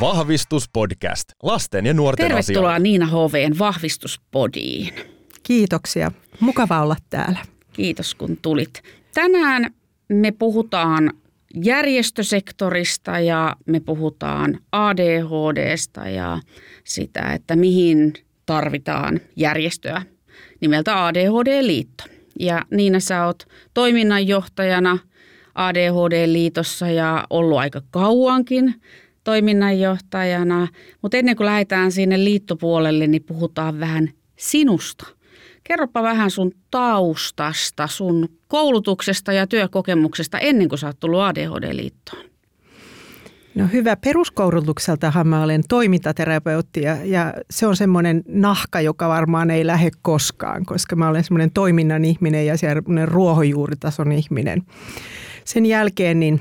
Vahvistuspodcast. Lasten ja nuorten Tervetuloa asioita. Niina Hoveen vahvistuspodiin. Kiitoksia. Mukava olla täällä. Kiitos kun tulit. Tänään me puhutaan järjestösektorista ja me puhutaan ADHDsta ja sitä, että mihin tarvitaan järjestöä nimeltä ADHD-liitto. Ja Niina, sä oot toiminnanjohtajana ADHD-liitossa ja ollut aika kauankin toiminnanjohtajana. Mutta ennen kuin lähdetään sinne liittopuolelle, niin puhutaan vähän sinusta. Kerropa vähän sun taustasta, sun koulutuksesta ja työkokemuksesta ennen kuin sä oot tullut ADHD-liittoon. No hyvä. Peruskoulutukseltahan mä olen toimintaterapeutti ja, ja se on semmoinen nahka, joka varmaan ei lähde koskaan, koska mä olen semmoinen toiminnan ihminen ja semmoinen ruohonjuuritason ihminen. Sen jälkeen niin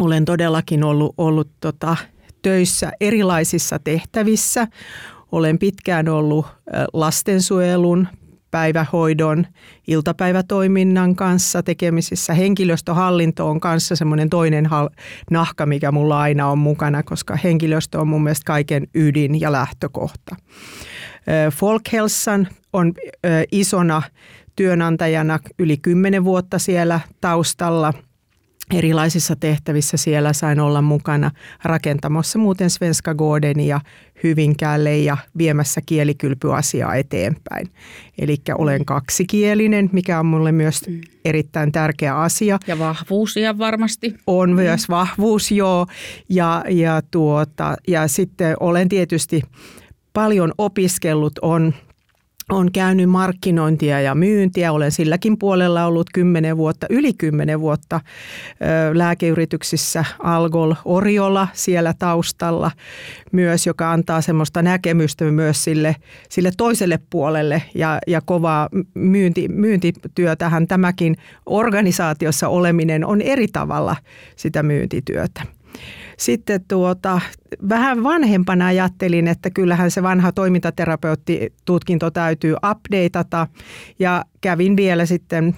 olen todellakin ollut, ollut tota, töissä erilaisissa tehtävissä. Olen pitkään ollut lastensuojelun, päivähoidon, iltapäivätoiminnan kanssa tekemisissä. Henkilöstöhallinto on kanssa semmoinen toinen nahka, mikä mulla aina on mukana, koska henkilöstö on mun mielestä kaiken ydin ja lähtökohta. Folkhälsan on isona työnantajana yli kymmenen vuotta siellä taustalla – erilaisissa tehtävissä siellä sain olla mukana rakentamassa muuten Svenska Gårdenia Hyvinkäälle ja viemässä kielikylpyasiaa eteenpäin. Eli olen kaksikielinen, mikä on mulle myös mm. erittäin tärkeä asia. Ja vahvuus ja varmasti. On mm. myös vahvuus, joo. Ja, ja, tuota, ja sitten olen tietysti paljon opiskellut, on on käynyt markkinointia ja myyntiä. Olen silläkin puolella ollut kymmenen vuotta, yli kymmenen vuotta lääkeyrityksissä Algol Oriola siellä taustalla myös, joka antaa semmoista näkemystä myös sille, sille toiselle puolelle ja, ja kovaa myynti, myyntityötähän tämäkin organisaatiossa oleminen on eri tavalla sitä myyntityötä. Sitten tuota, vähän vanhempana ajattelin, että kyllähän se vanha toimintaterapeuttitutkinto täytyy updateata ja kävin vielä sitten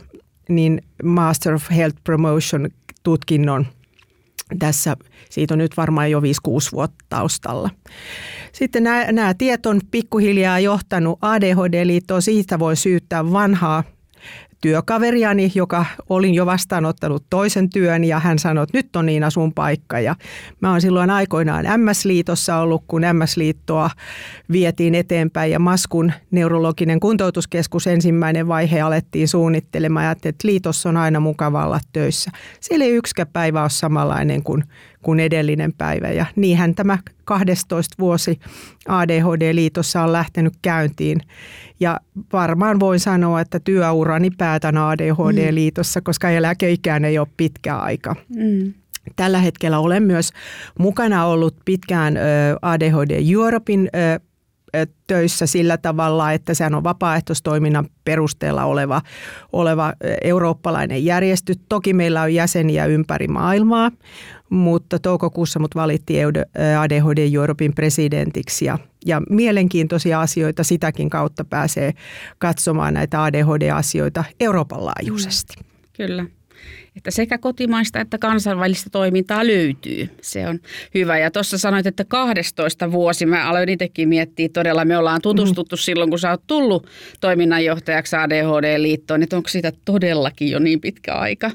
niin Master of Health Promotion tutkinnon tässä, siitä on nyt varmaan jo 5-6 vuotta taustalla. Sitten nämä, nämä tiet on pikkuhiljaa johtanut ADHD-liittoon, siitä voi syyttää vanhaa työkaveriani, joka olin jo vastaanottanut toisen työn ja hän sanoi, että nyt on Niina sun paikka. Ja mä oon silloin aikoinaan MS-liitossa ollut, kun MS-liittoa vietiin eteenpäin ja Maskun neurologinen kuntoutuskeskus ensimmäinen vaihe alettiin suunnittelemaan. Ajattelin, että liitossa on aina mukava olla töissä. Siellä ei yksikään päivä ole samanlainen kuin kuin edellinen päivä. Ja niinhän tämä 12 vuosi ADHD-liitossa on lähtenyt käyntiin. Ja varmaan voin sanoa, että työurani päätän ADHD-liitossa, mm. koska eläkeikään ei ole pitkä aika. Mm. Tällä hetkellä olen myös mukana ollut pitkään ADHD Europein töissä sillä tavalla, että sehän on vapaaehtoistoiminnan perusteella oleva, oleva eurooppalainen järjestö. Toki meillä on jäseniä ympäri maailmaa, mutta toukokuussa mut valittiin ADHD Europein presidentiksi ja, ja mielenkiintoisia asioita sitäkin kautta pääsee katsomaan näitä ADHD-asioita Euroopan laajuisesti. Mm, kyllä että sekä kotimaista että kansainvälistä toimintaa löytyy. Se on hyvä. Ja tuossa sanoit, että 12 vuosi, mä aloin itsekin miettiä todella, me ollaan tutustuttu mm. silloin, kun sä oot tullut toiminnanjohtajaksi ADHD-liittoon, että onko siitä todellakin jo niin pitkä aika.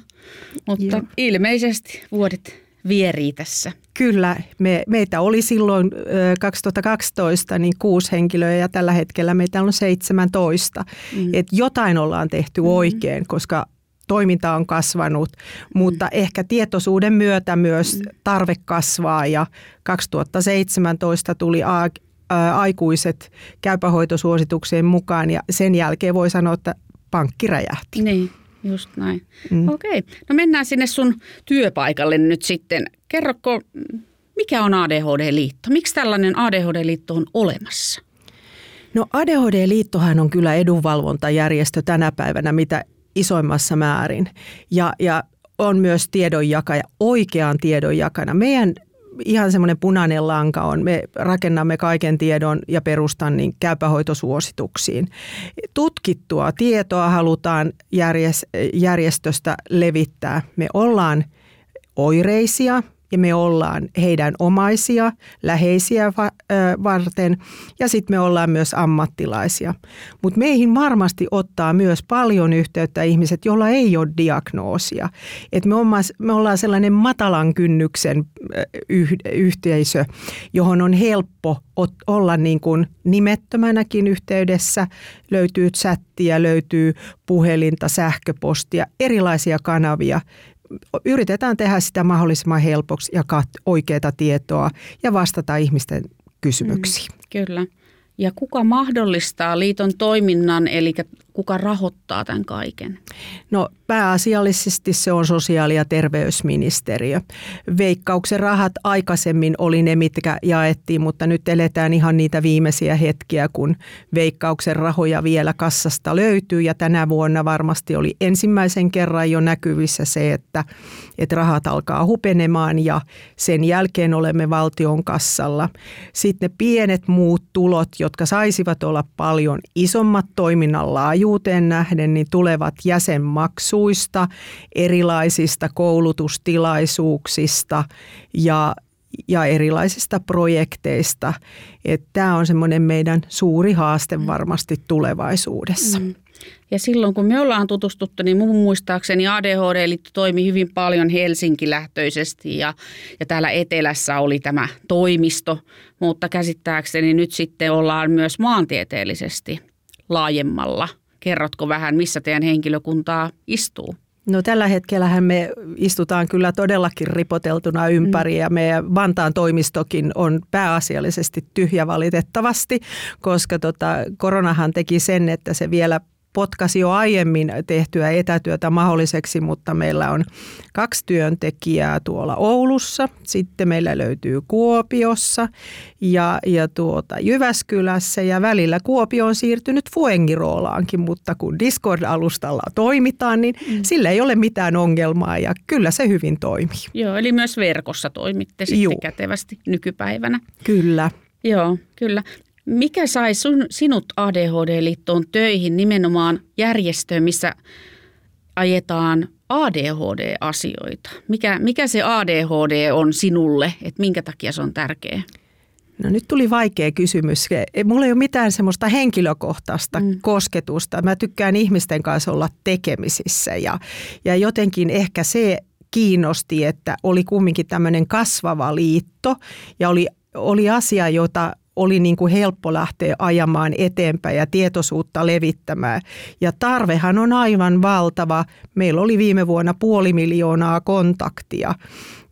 Mutta Joo. ilmeisesti vuodet vierii tässä. Kyllä, me, meitä oli silloin 2012 niin kuusi henkilöä ja tällä hetkellä meitä on 17. Mm. Et jotain ollaan tehty mm. oikein, koska toiminta on kasvanut, mutta mm. ehkä tietoisuuden myötä myös mm. tarve kasvaa ja 2017 tuli a, aikuiset käypähoitosuositukseen mukaan ja sen jälkeen voi sanoa, että pankki räjähti. Niin. Just näin. Mm. Okei. No mennään sinne sun työpaikalle nyt sitten. Kerroko, mikä on ADHD-liitto? Miksi tällainen ADHD-liitto on olemassa? No ADHD-liittohan on kyllä edunvalvontajärjestö tänä päivänä, mitä isoimmassa määrin. Ja, ja on myös tiedonjakaja, oikean tiedonjakana. Meidän ihan semmoinen punainen lanka on, me rakennamme kaiken tiedon ja perustan niin käypähoitosuosituksiin. Tutkittua tietoa halutaan järjestöstä levittää. Me ollaan oireisia, ja me ollaan heidän omaisia, läheisiä varten ja sitten me ollaan myös ammattilaisia. Mutta meihin varmasti ottaa myös paljon yhteyttä ihmiset, joilla ei ole diagnoosia. Et me, ollaan, me ollaan sellainen matalan kynnyksen yhteisö, johon on helppo olla niin kuin nimettömänäkin yhteydessä. Löytyy chattia, löytyy puhelinta, sähköpostia, erilaisia kanavia, yritetään tehdä sitä mahdollisimman helpoksi, jakaa oikeaa tietoa ja vastata ihmisten kysymyksiin. Mm, kyllä. Ja kuka mahdollistaa liiton toiminnan, eli kuka rahoittaa tämän kaiken? No pääasiallisesti se on sosiaali- ja terveysministeriö. Veikkauksen rahat aikaisemmin oli ne, mitkä jaettiin, mutta nyt eletään ihan niitä viimeisiä hetkiä, kun veikkauksen rahoja vielä kassasta löytyy. Ja tänä vuonna varmasti oli ensimmäisen kerran jo näkyvissä se, että, että rahat alkaa hupenemaan ja sen jälkeen olemme valtion kassalla. Sitten ne pienet muut tulot, jotka saisivat olla paljon isommat toiminnan laajuuteen nähden, niin tulevat jäsenmaksuista, erilaisista koulutustilaisuuksista ja, ja erilaisista projekteista. Tämä on semmoinen meidän suuri haaste mm. varmasti tulevaisuudessa. Mm. Ja silloin kun me ollaan tutustuttu, niin mun muistaakseni ADHD-liitto toimi hyvin paljon Helsinki-lähtöisesti ja, ja täällä etelässä oli tämä toimisto, mutta käsittääkseni nyt sitten ollaan myös maantieteellisesti laajemmalla. Kerrotko vähän, missä teidän henkilökuntaa istuu? No tällä hetkellähän me istutaan kyllä todellakin ripoteltuna ympäri mm. ja meidän Vantaan toimistokin on pääasiallisesti tyhjä valitettavasti, koska tota, koronahan teki sen, että se vielä potkasi jo aiemmin tehtyä etätyötä mahdolliseksi, mutta meillä on kaksi työntekijää tuolla Oulussa, sitten meillä löytyy Kuopiossa ja, ja tuota Jyväskylässä ja välillä Kuopio on siirtynyt Fuengiroolaankin, mutta kun Discord-alustalla toimitaan, niin mm. sillä ei ole mitään ongelmaa ja kyllä se hyvin toimii. Joo, eli myös verkossa toimitte sitten Juu. kätevästi nykypäivänä. Kyllä. Joo, kyllä. Mikä sai sun, sinut ADHD-liittoon töihin nimenomaan järjestöön, missä ajetaan ADHD-asioita? Mikä, mikä se ADHD on sinulle, että minkä takia se on tärkeä? No nyt tuli vaikea kysymys. Mulla ei ole mitään semmoista henkilökohtaista mm. kosketusta. Mä tykkään ihmisten kanssa olla tekemisissä ja, ja jotenkin ehkä se kiinnosti, että oli kumminkin tämmöinen kasvava liitto ja oli, oli asia, jota oli niin kuin helppo lähteä ajamaan eteenpäin ja tietoisuutta levittämään. Ja tarvehan on aivan valtava. Meillä oli viime vuonna puoli miljoonaa kontaktia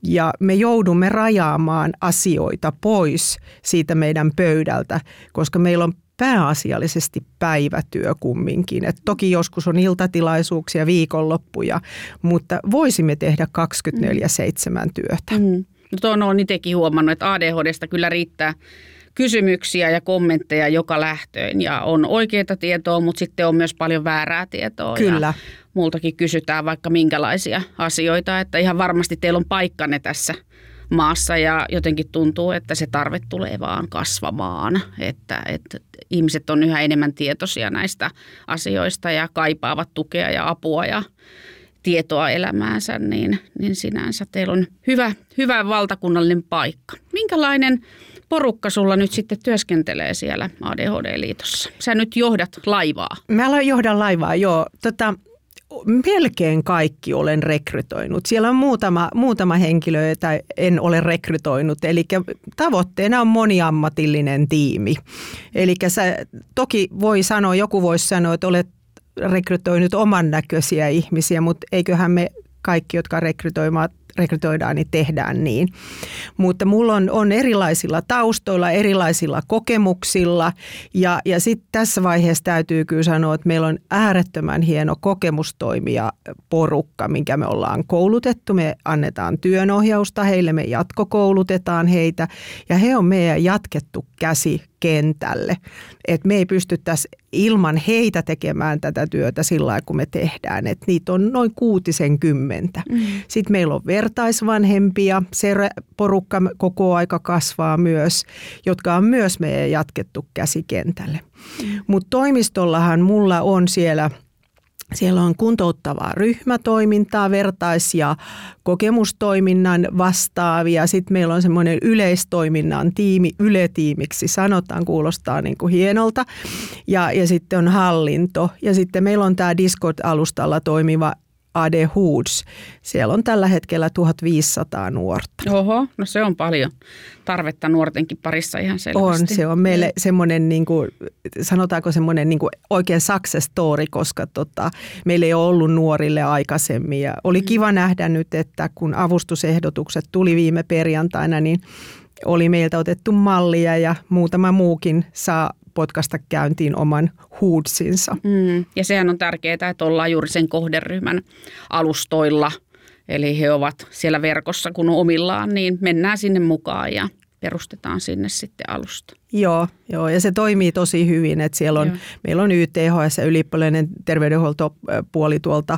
ja me joudumme rajaamaan asioita pois siitä meidän pöydältä, koska meillä on pääasiallisesti päivätyö kumminkin. Et toki joskus on iltatilaisuuksia, viikonloppuja, mutta voisimme tehdä 24-7 työtä. Mm. No tuon on itsekin huomannut, että ADHDsta kyllä riittää kysymyksiä ja kommentteja joka lähtöön ja on oikeaa tietoa, mutta sitten on myös paljon väärää tietoa. Kyllä. Ja multakin kysytään vaikka minkälaisia asioita, että ihan varmasti teillä on paikkanne tässä maassa ja jotenkin tuntuu, että se tarve tulee vaan kasvamaan, että, että ihmiset on yhä enemmän tietoisia näistä asioista ja kaipaavat tukea ja apua ja tietoa elämäänsä, niin, niin sinänsä teillä on hyvä, hyvä valtakunnallinen paikka. Minkälainen porukka sulla nyt sitten työskentelee siellä ADHD-liitossa? Sä nyt johdat laivaa. Mä johdan laivaa, joo. Tota, melkein kaikki olen rekrytoinut. Siellä on muutama, muutama henkilö, jota en ole rekrytoinut. Eli tavoitteena on moniammatillinen tiimi. Eli toki voi sanoa, joku voisi sanoa, että olet rekrytoinut oman näköisiä ihmisiä, mutta eiköhän me kaikki, jotka rekrytoimaan rekrytoidaan, niin tehdään niin. Mutta mulla on, on erilaisilla taustoilla, erilaisilla kokemuksilla ja, ja sitten tässä vaiheessa täytyy kyllä sanoa, että meillä on äärettömän hieno kokemustoimija porukka, minkä me ollaan koulutettu. Me annetaan työnohjausta heille, me jatkokoulutetaan heitä ja he on meidän jatkettu käsi kentälle. Et me ei pystyttäisi ilman heitä tekemään tätä työtä sillä lailla, kun me tehdään. Et niitä on noin kuutisen kymmentä. Mm. Sitten meillä on vertaisvanhempia, se porukka koko aika kasvaa myös, jotka on myös meidän jatkettu käsikentälle. Mm. Mutta toimistollahan mulla on siellä Siellä on kuntouttavaa ryhmätoimintaa, vertais- ja kokemustoiminnan vastaavia. Sitten meillä on semmoinen yleistoiminnan tiimi, yletiimiksi sanotaan, kuulostaa niin kuin hienolta. Ja, ja sitten on hallinto. Ja sitten meillä on tämä Discord-alustalla toimiva AD Hoods. Siellä on tällä hetkellä 1500 nuorta. Oho, no se on paljon tarvetta nuortenkin parissa ihan selvästi. On, se on meille semmoinen, niin kuin, sanotaanko semmoinen niin kuin oikein success story, koska tota, meillä ei ole ollut nuorille aikaisemmin. Ja oli mm. kiva nähdä nyt, että kun avustusehdotukset tuli viime perjantaina, niin oli meiltä otettu mallia ja muutama muukin saa potkasta käyntiin oman huudsinsa. Mm, ja sehän on tärkeää, että ollaan juuri sen kohderyhmän alustoilla. Eli he ovat siellä verkossa, kun on omillaan, niin mennään sinne mukaan ja perustetaan sinne sitten alusta. Joo, joo, ja se toimii tosi hyvin, että siellä on, meillä on YTHS ja ylipuolinen terveydenhuoltopuoli tuolta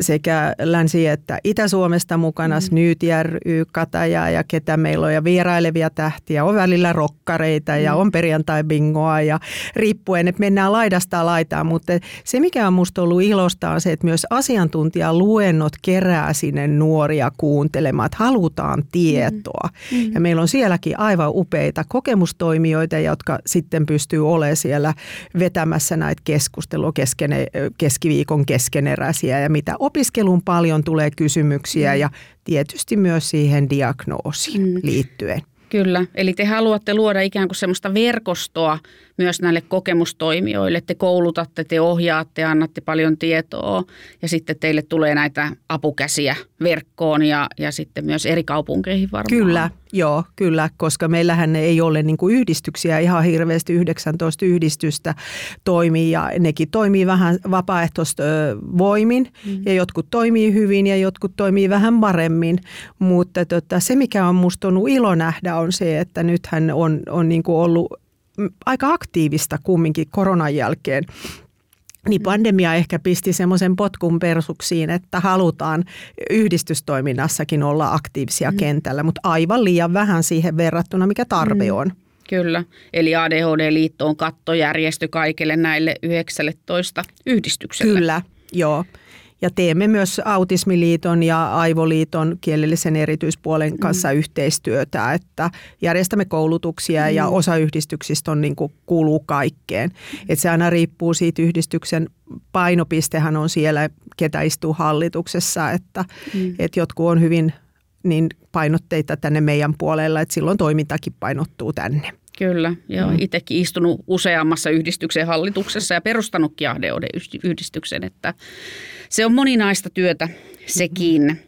sekä Länsi- että Itä-Suomesta mukana, mm. Snyt ry, Kataja ja ketä meillä on ja vierailevia tähtiä, on välillä rokkareita mm. ja on perjantai-bingoa ja riippuen, että mennään laidasta laitaan, mutta se mikä on musta ollut ilosta on se, että myös asiantuntijaluennot kerää sinne nuoria kuuntelemaan, että halutaan tietoa mm. Mm. ja meillä on sielläkin aivan upeita kokemustoimia toimijoita, jotka sitten pystyy olemaan siellä vetämässä näitä keskustelua keskene, keskiviikon keskeneräisiä ja mitä opiskelun paljon tulee kysymyksiä mm. ja tietysti myös siihen diagnoosiin mm. liittyen. Kyllä, eli te haluatte luoda ikään kuin semmoista verkostoa myös näille kokemustoimijoille. Te koulutatte, te ohjaatte, annatte paljon tietoa ja sitten teille tulee näitä apukäsiä verkkoon ja, ja sitten myös eri kaupunkeihin varmaan. Kyllä, joo, kyllä, koska meillähän ei ole niin kuin yhdistyksiä ihan hirveästi, 19 yhdistystä toimii ja nekin toimii vähän vapaaehtoista voimin mm. ja jotkut toimii hyvin ja jotkut toimii vähän paremmin, mutta tota, se mikä on musta on ilo nähdä on se, että nythän on, on niin kuin ollut aika aktiivista kumminkin koronan jälkeen niin mm. pandemia ehkä pisti semmoisen potkun persuksiin, että halutaan yhdistystoiminnassakin olla aktiivisia mm. kentällä, mutta aivan liian vähän siihen verrattuna, mikä tarve mm. on. Kyllä, eli ADHD-liitto on kattojärjestö kaikille näille 19 yhdistykselle. Kyllä, joo. Ja teemme myös Autismiliiton ja Aivoliiton kielellisen erityispuolen kanssa mm. yhteistyötä, että järjestämme koulutuksia mm. ja osa yhdistyksistä on niin kuin kuuluu kaikkeen. Et se aina riippuu siitä yhdistyksen painopistehän on siellä, ketä istuu hallituksessa, että mm. et jotkut on hyvin niin painotteita tänne meidän puolella, että silloin toimintakin painottuu tänne. Kyllä, joo. Mm. Itsekin istunut useammassa yhdistyksen hallituksessa ja perustanutkin ADHD-yhdistyksen, että se on moninaista työtä sekin.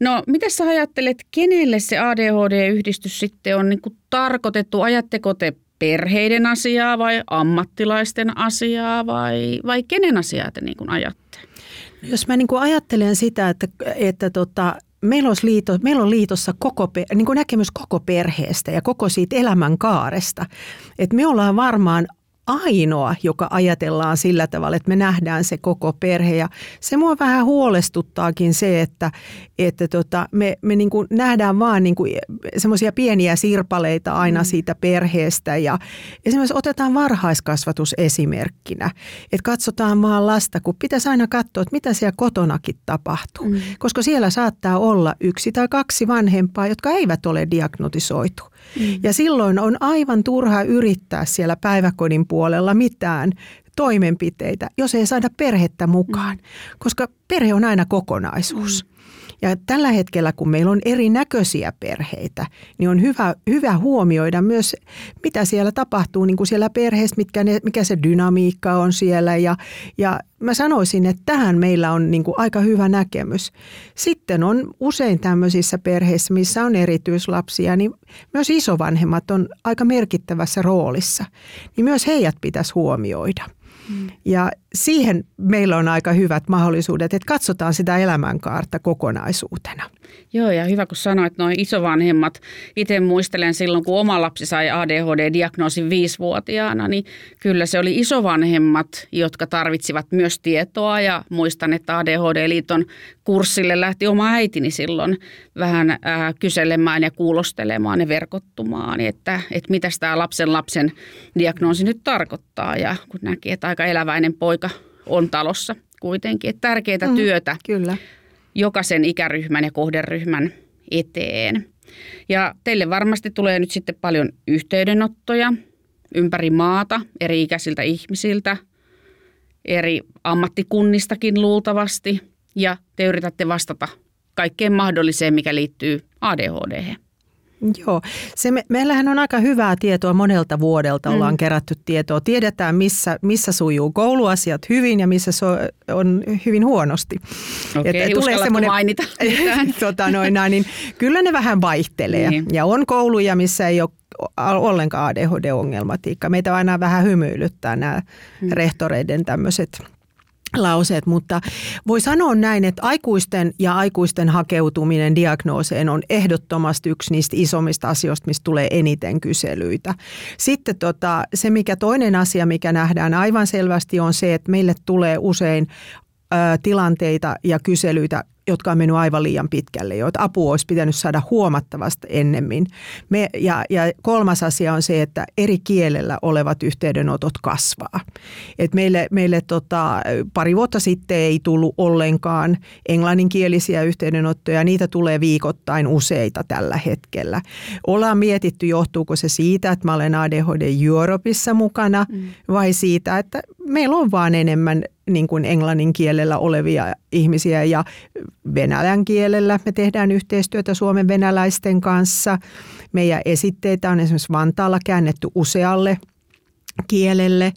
No, mitä sä ajattelet, kenelle se ADHD-yhdistys sitten on niin kuin tarkoitettu? Ajatteko te perheiden asiaa vai ammattilaisten asiaa vai, vai kenen asiaa te niin kuin ajatte? Jos mä niin kuin ajattelen sitä, että, että tota, meillä, olisi liito, meillä on liitossa koko, niin kuin näkemys koko perheestä ja koko siitä elämänkaaresta. Että me ollaan varmaan ainoa, joka ajatellaan sillä tavalla, että me nähdään se koko perhe. Ja se mua vähän huolestuttaakin se, että, että tota, me, me niin kuin nähdään vaan niin semmoisia pieniä sirpaleita aina mm. siitä perheestä. Ja esimerkiksi otetaan varhaiskasvatus esimerkkinä. Että katsotaan vaan lasta, kun pitäisi aina katsoa, että mitä siellä kotonakin tapahtuu. Mm. Koska siellä saattaa olla yksi tai kaksi vanhempaa, jotka eivät ole diagnotisoitu. Mm. Ja silloin on aivan turha yrittää siellä päiväkodin puolella mitään toimenpiteitä, jos ei saada perhettä mukaan, mm. koska perhe on aina kokonaisuus. Mm. Ja tällä hetkellä, kun meillä on erinäköisiä perheitä, niin on hyvä, hyvä huomioida myös, mitä siellä tapahtuu niin kuin siellä perheessä, mitkä ne, mikä se dynamiikka on siellä. Ja, ja mä sanoisin, että tähän meillä on niin kuin aika hyvä näkemys. Sitten on usein tämmöisissä perheissä, missä on erityislapsia, niin myös isovanhemmat on aika merkittävässä roolissa. Niin myös heidät pitäisi huomioida. Mm. Ja siihen meillä on aika hyvät mahdollisuudet, että katsotaan sitä elämänkaarta kokonaisuutena. Joo, ja hyvä kun sanoit noin isovanhemmat. Itse muistelen silloin, kun oma lapsi sai ADHD-diagnoosin viisivuotiaana, niin kyllä se oli isovanhemmat, jotka tarvitsivat myös tietoa. Ja muistan, että ADHD-liiton kurssille lähti oma äitini silloin vähän äh, kyselemään ja kuulostelemaan ja verkottumaan, että, että mitä tämä lapsen lapsen diagnoosi nyt tarkoittaa. Ja kun näki, että aika eläväinen poika on talossa kuitenkin. Että tärkeää mm, työtä kyllä. jokaisen ikäryhmän ja kohderyhmän eteen. Ja teille varmasti tulee nyt sitten paljon yhteydenottoja ympäri maata eri ikäisiltä ihmisiltä, eri ammattikunnistakin luultavasti, ja te yritätte vastata kaikkeen mahdolliseen, mikä liittyy ADHD. Joo, se me, meillähän on aika hyvää tietoa monelta vuodelta, ollaan mm. kerätty tietoa. Tiedetään, missä, missä sujuu kouluasiat hyvin ja missä so, on hyvin huonosti. Okei, okay, tulee semmoinen, mainita tota noin, niin kyllä ne vähän vaihtelee. Niin. Ja on kouluja, missä ei ole ollenkaan ADHD-ongelmatiikka. Meitä aina vähän hymyilyttää nämä mm. rehtoreiden tämmöiset lauseet, mutta voi sanoa näin, että aikuisten ja aikuisten hakeutuminen diagnooseen on ehdottomasti yksi niistä isommista asioista, mistä tulee eniten kyselyitä. Sitten tota, se, mikä toinen asia, mikä nähdään aivan selvästi on se, että meille tulee usein tilanteita ja kyselyitä jotka on mennyt aivan liian pitkälle, joita apua olisi pitänyt saada huomattavasti ennemmin. Me, ja, ja kolmas asia on se, että eri kielellä olevat yhteydenotot kasvaa. Et meille meille tota, pari vuotta sitten ei tullut ollenkaan englanninkielisiä yhteydenottoja, niitä tulee viikoittain useita tällä hetkellä. Ollaan mietitty, johtuuko se siitä, että mä olen ADHD Europeissa mukana mm. vai siitä, että meillä on vaan enemmän niin kuin englannin kielellä olevia ihmisiä ja venäjän kielellä. Me tehdään yhteistyötä Suomen venäläisten kanssa. Meidän esitteitä on esimerkiksi Vantaalla käännetty usealle kielelle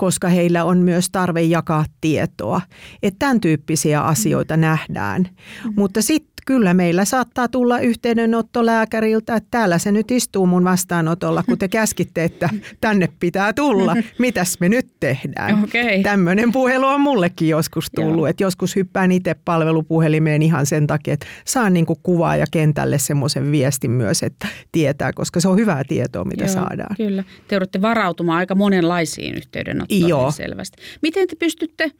koska heillä on myös tarve jakaa tietoa. Että tämän tyyppisiä asioita mm. nähdään. Mm. Mutta sitten kyllä meillä saattaa tulla yhteydenotto lääkäriltä, että täällä se nyt istuu mun vastaanotolla, kun te käskitte, että tänne pitää tulla. Mitäs me nyt tehdään? Okay. Tämmöinen puhelu on mullekin joskus tullut, että joskus hyppään itse palvelupuhelimeen ihan sen takia, että saan niin kuvaa ja kentälle semmoisen viestin myös, että tietää, koska se on hyvää tietoa, mitä Joo, saadaan. Kyllä. Te joudutte varautumaan aika monenlaisiin yhteydenottoihin Joo. selvästi. Miten te pystytte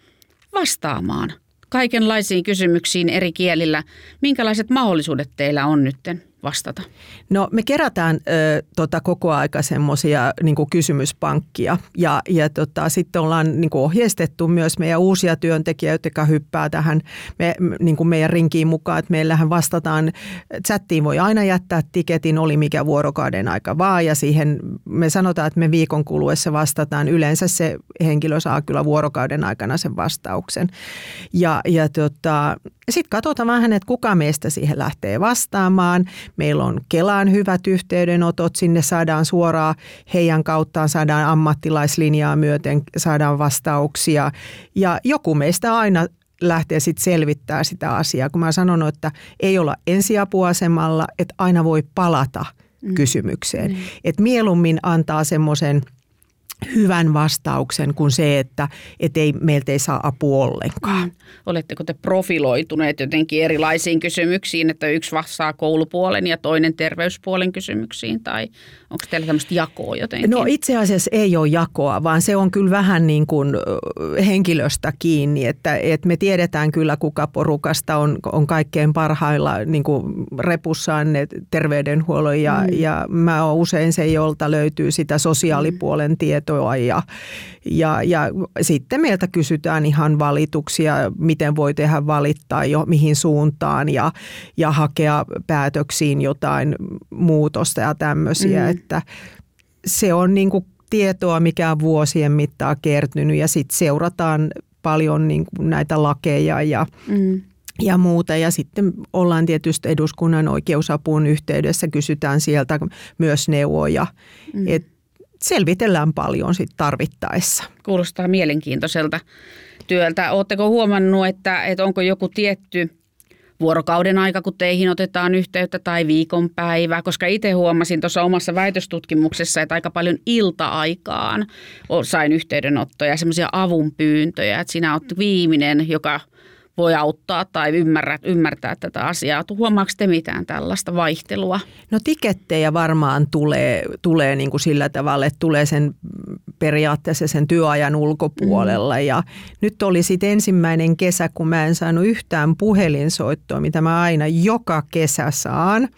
vastaamaan kaikenlaisiin kysymyksiin eri kielillä. Minkälaiset mahdollisuudet teillä on nytten? Vastata? No me kerätään ö, tota, koko aika semmoisia niin kysymyspankkia ja, ja tota, sitten ollaan niin kuin ohjeistettu myös meidän uusia työntekijöitä, jotka hyppää tähän me, niin kuin meidän rinkiin mukaan, että meillähän vastataan, chattiin voi aina jättää tiketin, oli mikä vuorokauden aika vaan ja siihen me sanotaan, että me viikon kuluessa vastataan. Yleensä se henkilö saa kyllä vuorokauden aikana sen vastauksen. Ja, ja tota, sitten katsotaan vähän, että kuka meistä siihen lähtee vastaamaan. Meillä on Kelaan hyvät yhteydenotot, sinne saadaan suoraan heidän kauttaan, saadaan ammattilaislinjaa myöten, saadaan vastauksia. Ja joku meistä aina lähtee sitten selvittää sitä asiaa. Kun mä sanon, että ei olla ensiapuasemalla, että aina voi palata mm. kysymykseen. Mm. Et mieluummin antaa semmoisen – hyvän vastauksen kuin se, että et ei, meiltä ei saa apua ollenkaan. Mm. Oletteko te profiloituneet jotenkin erilaisiin kysymyksiin, että yksi vastaa koulupuolen ja toinen terveyspuolen kysymyksiin tai onko teillä tämmöistä jakoa jotenkin? No itse asiassa ei ole jakoa, vaan se on kyllä vähän niin kuin henkilöstä kiinni, että, että me tiedetään kyllä kuka porukasta on, on kaikkein parhailla niin kuin repussaan ne terveydenhuollon ja, mm. ja mä oon usein se, jolta löytyy sitä sosiaalipuolen tietoa tietoa ja, ja, ja sitten meiltä kysytään ihan valituksia, miten voi tehdä valittaa jo mihin suuntaan ja, ja hakea päätöksiin jotain muutosta ja tämmöisiä, mm. että se on niin kuin tietoa, mikä on vuosien mittaan kertynyt ja sitten seurataan paljon niin kuin näitä lakeja ja mm ja muuta. Ja sitten ollaan tietysti eduskunnan oikeusapuun yhteydessä, kysytään sieltä myös neuvoja. Mm. Et selvitellään paljon sit tarvittaessa. Kuulostaa mielenkiintoiselta työltä. Oletteko huomannut, että, että onko joku tietty vuorokauden aika, kun teihin otetaan yhteyttä tai viikonpäivä, koska itse huomasin tuossa omassa väitöstutkimuksessa, että aika paljon ilta-aikaan sain yhteydenottoja, semmoisia avunpyyntöjä, että sinä olet viimeinen, joka voi auttaa tai ymmärrä, ymmärtää tätä asiaa. Huomaako te mitään tällaista vaihtelua? No tikettejä varmaan tulee, tulee niin kuin sillä tavalla, että tulee sen periaatteessa sen työajan ulkopuolella. Mm. Ja nyt oli sitten ensimmäinen kesä, kun mä en saanut yhtään puhelinsoittoa, mitä mä aina joka kesä saan,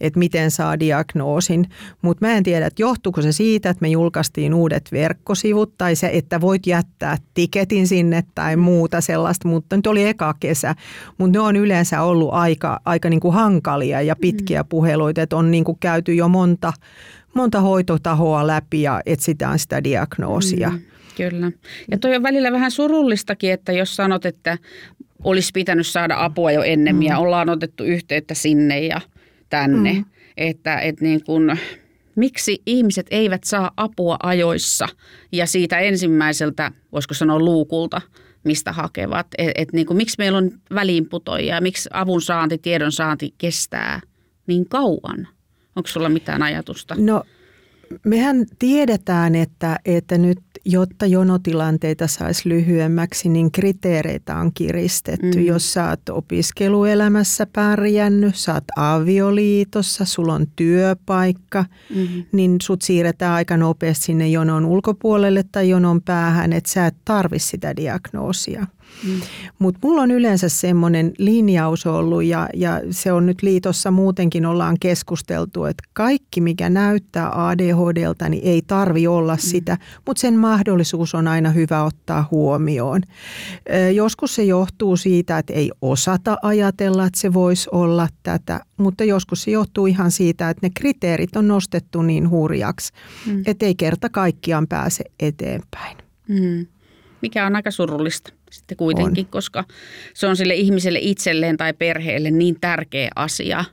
että miten saa diagnoosin. Mutta mä en tiedä, että johtuuko se siitä, että me julkaistiin uudet verkkosivut tai se, että voit jättää tiketin sinne tai muuta sellaista, mutta nyt oli eka kesä. Mutta ne on yleensä ollut aika, aika niin kuin hankalia ja pitkiä mm. puheluita, että on niin kuin käyty jo monta monta hoitotahoa läpi ja etsitään sitä diagnoosia. Mm, kyllä. Ja toi on välillä vähän surullistakin, että jos sanot, että olisi pitänyt saada apua jo ennen mm. ja ollaan otettu yhteyttä sinne ja tänne, mm. että, että niin kun, miksi ihmiset eivät saa apua ajoissa ja siitä ensimmäiseltä, voisiko sanoa luukulta, mistä hakevat. Et, et niin kuin, miksi meillä on väliinputoja, miksi avun saanti, tiedon saanti kestää niin kauan? Onko sulla mitään ajatusta? No mehän tiedetään, että, että nyt jotta jonotilanteita saisi lyhyemmäksi, niin kriteereitä on kiristetty. Mm. Jos sä oot opiskeluelämässä pärjännyt, sä oot avioliitossa, sulla on työpaikka, mm. niin sut siirretään aika nopeasti sinne jonon ulkopuolelle tai jonon päähän, että sä et tarvi sitä diagnoosia. Mm. Mutta mulla on yleensä semmoinen linjaus ollut ja, ja se on nyt liitossa muutenkin ollaan keskusteltu, että kaikki mikä näyttää ADHDlta, niin ei tarvi olla mm. sitä, mutta sen mahdollisuus on aina hyvä ottaa huomioon. Joskus se johtuu siitä, että ei osata ajatella, että se voisi olla tätä, mutta joskus se johtuu ihan siitä, että ne kriteerit on nostettu niin hurjaksi, mm. että ei kerta kaikkiaan pääse eteenpäin. Mm. Mikä on aika surullista sitten kuitenkin, on. koska se on sille ihmiselle itselleen tai perheelle niin tärkeä asia,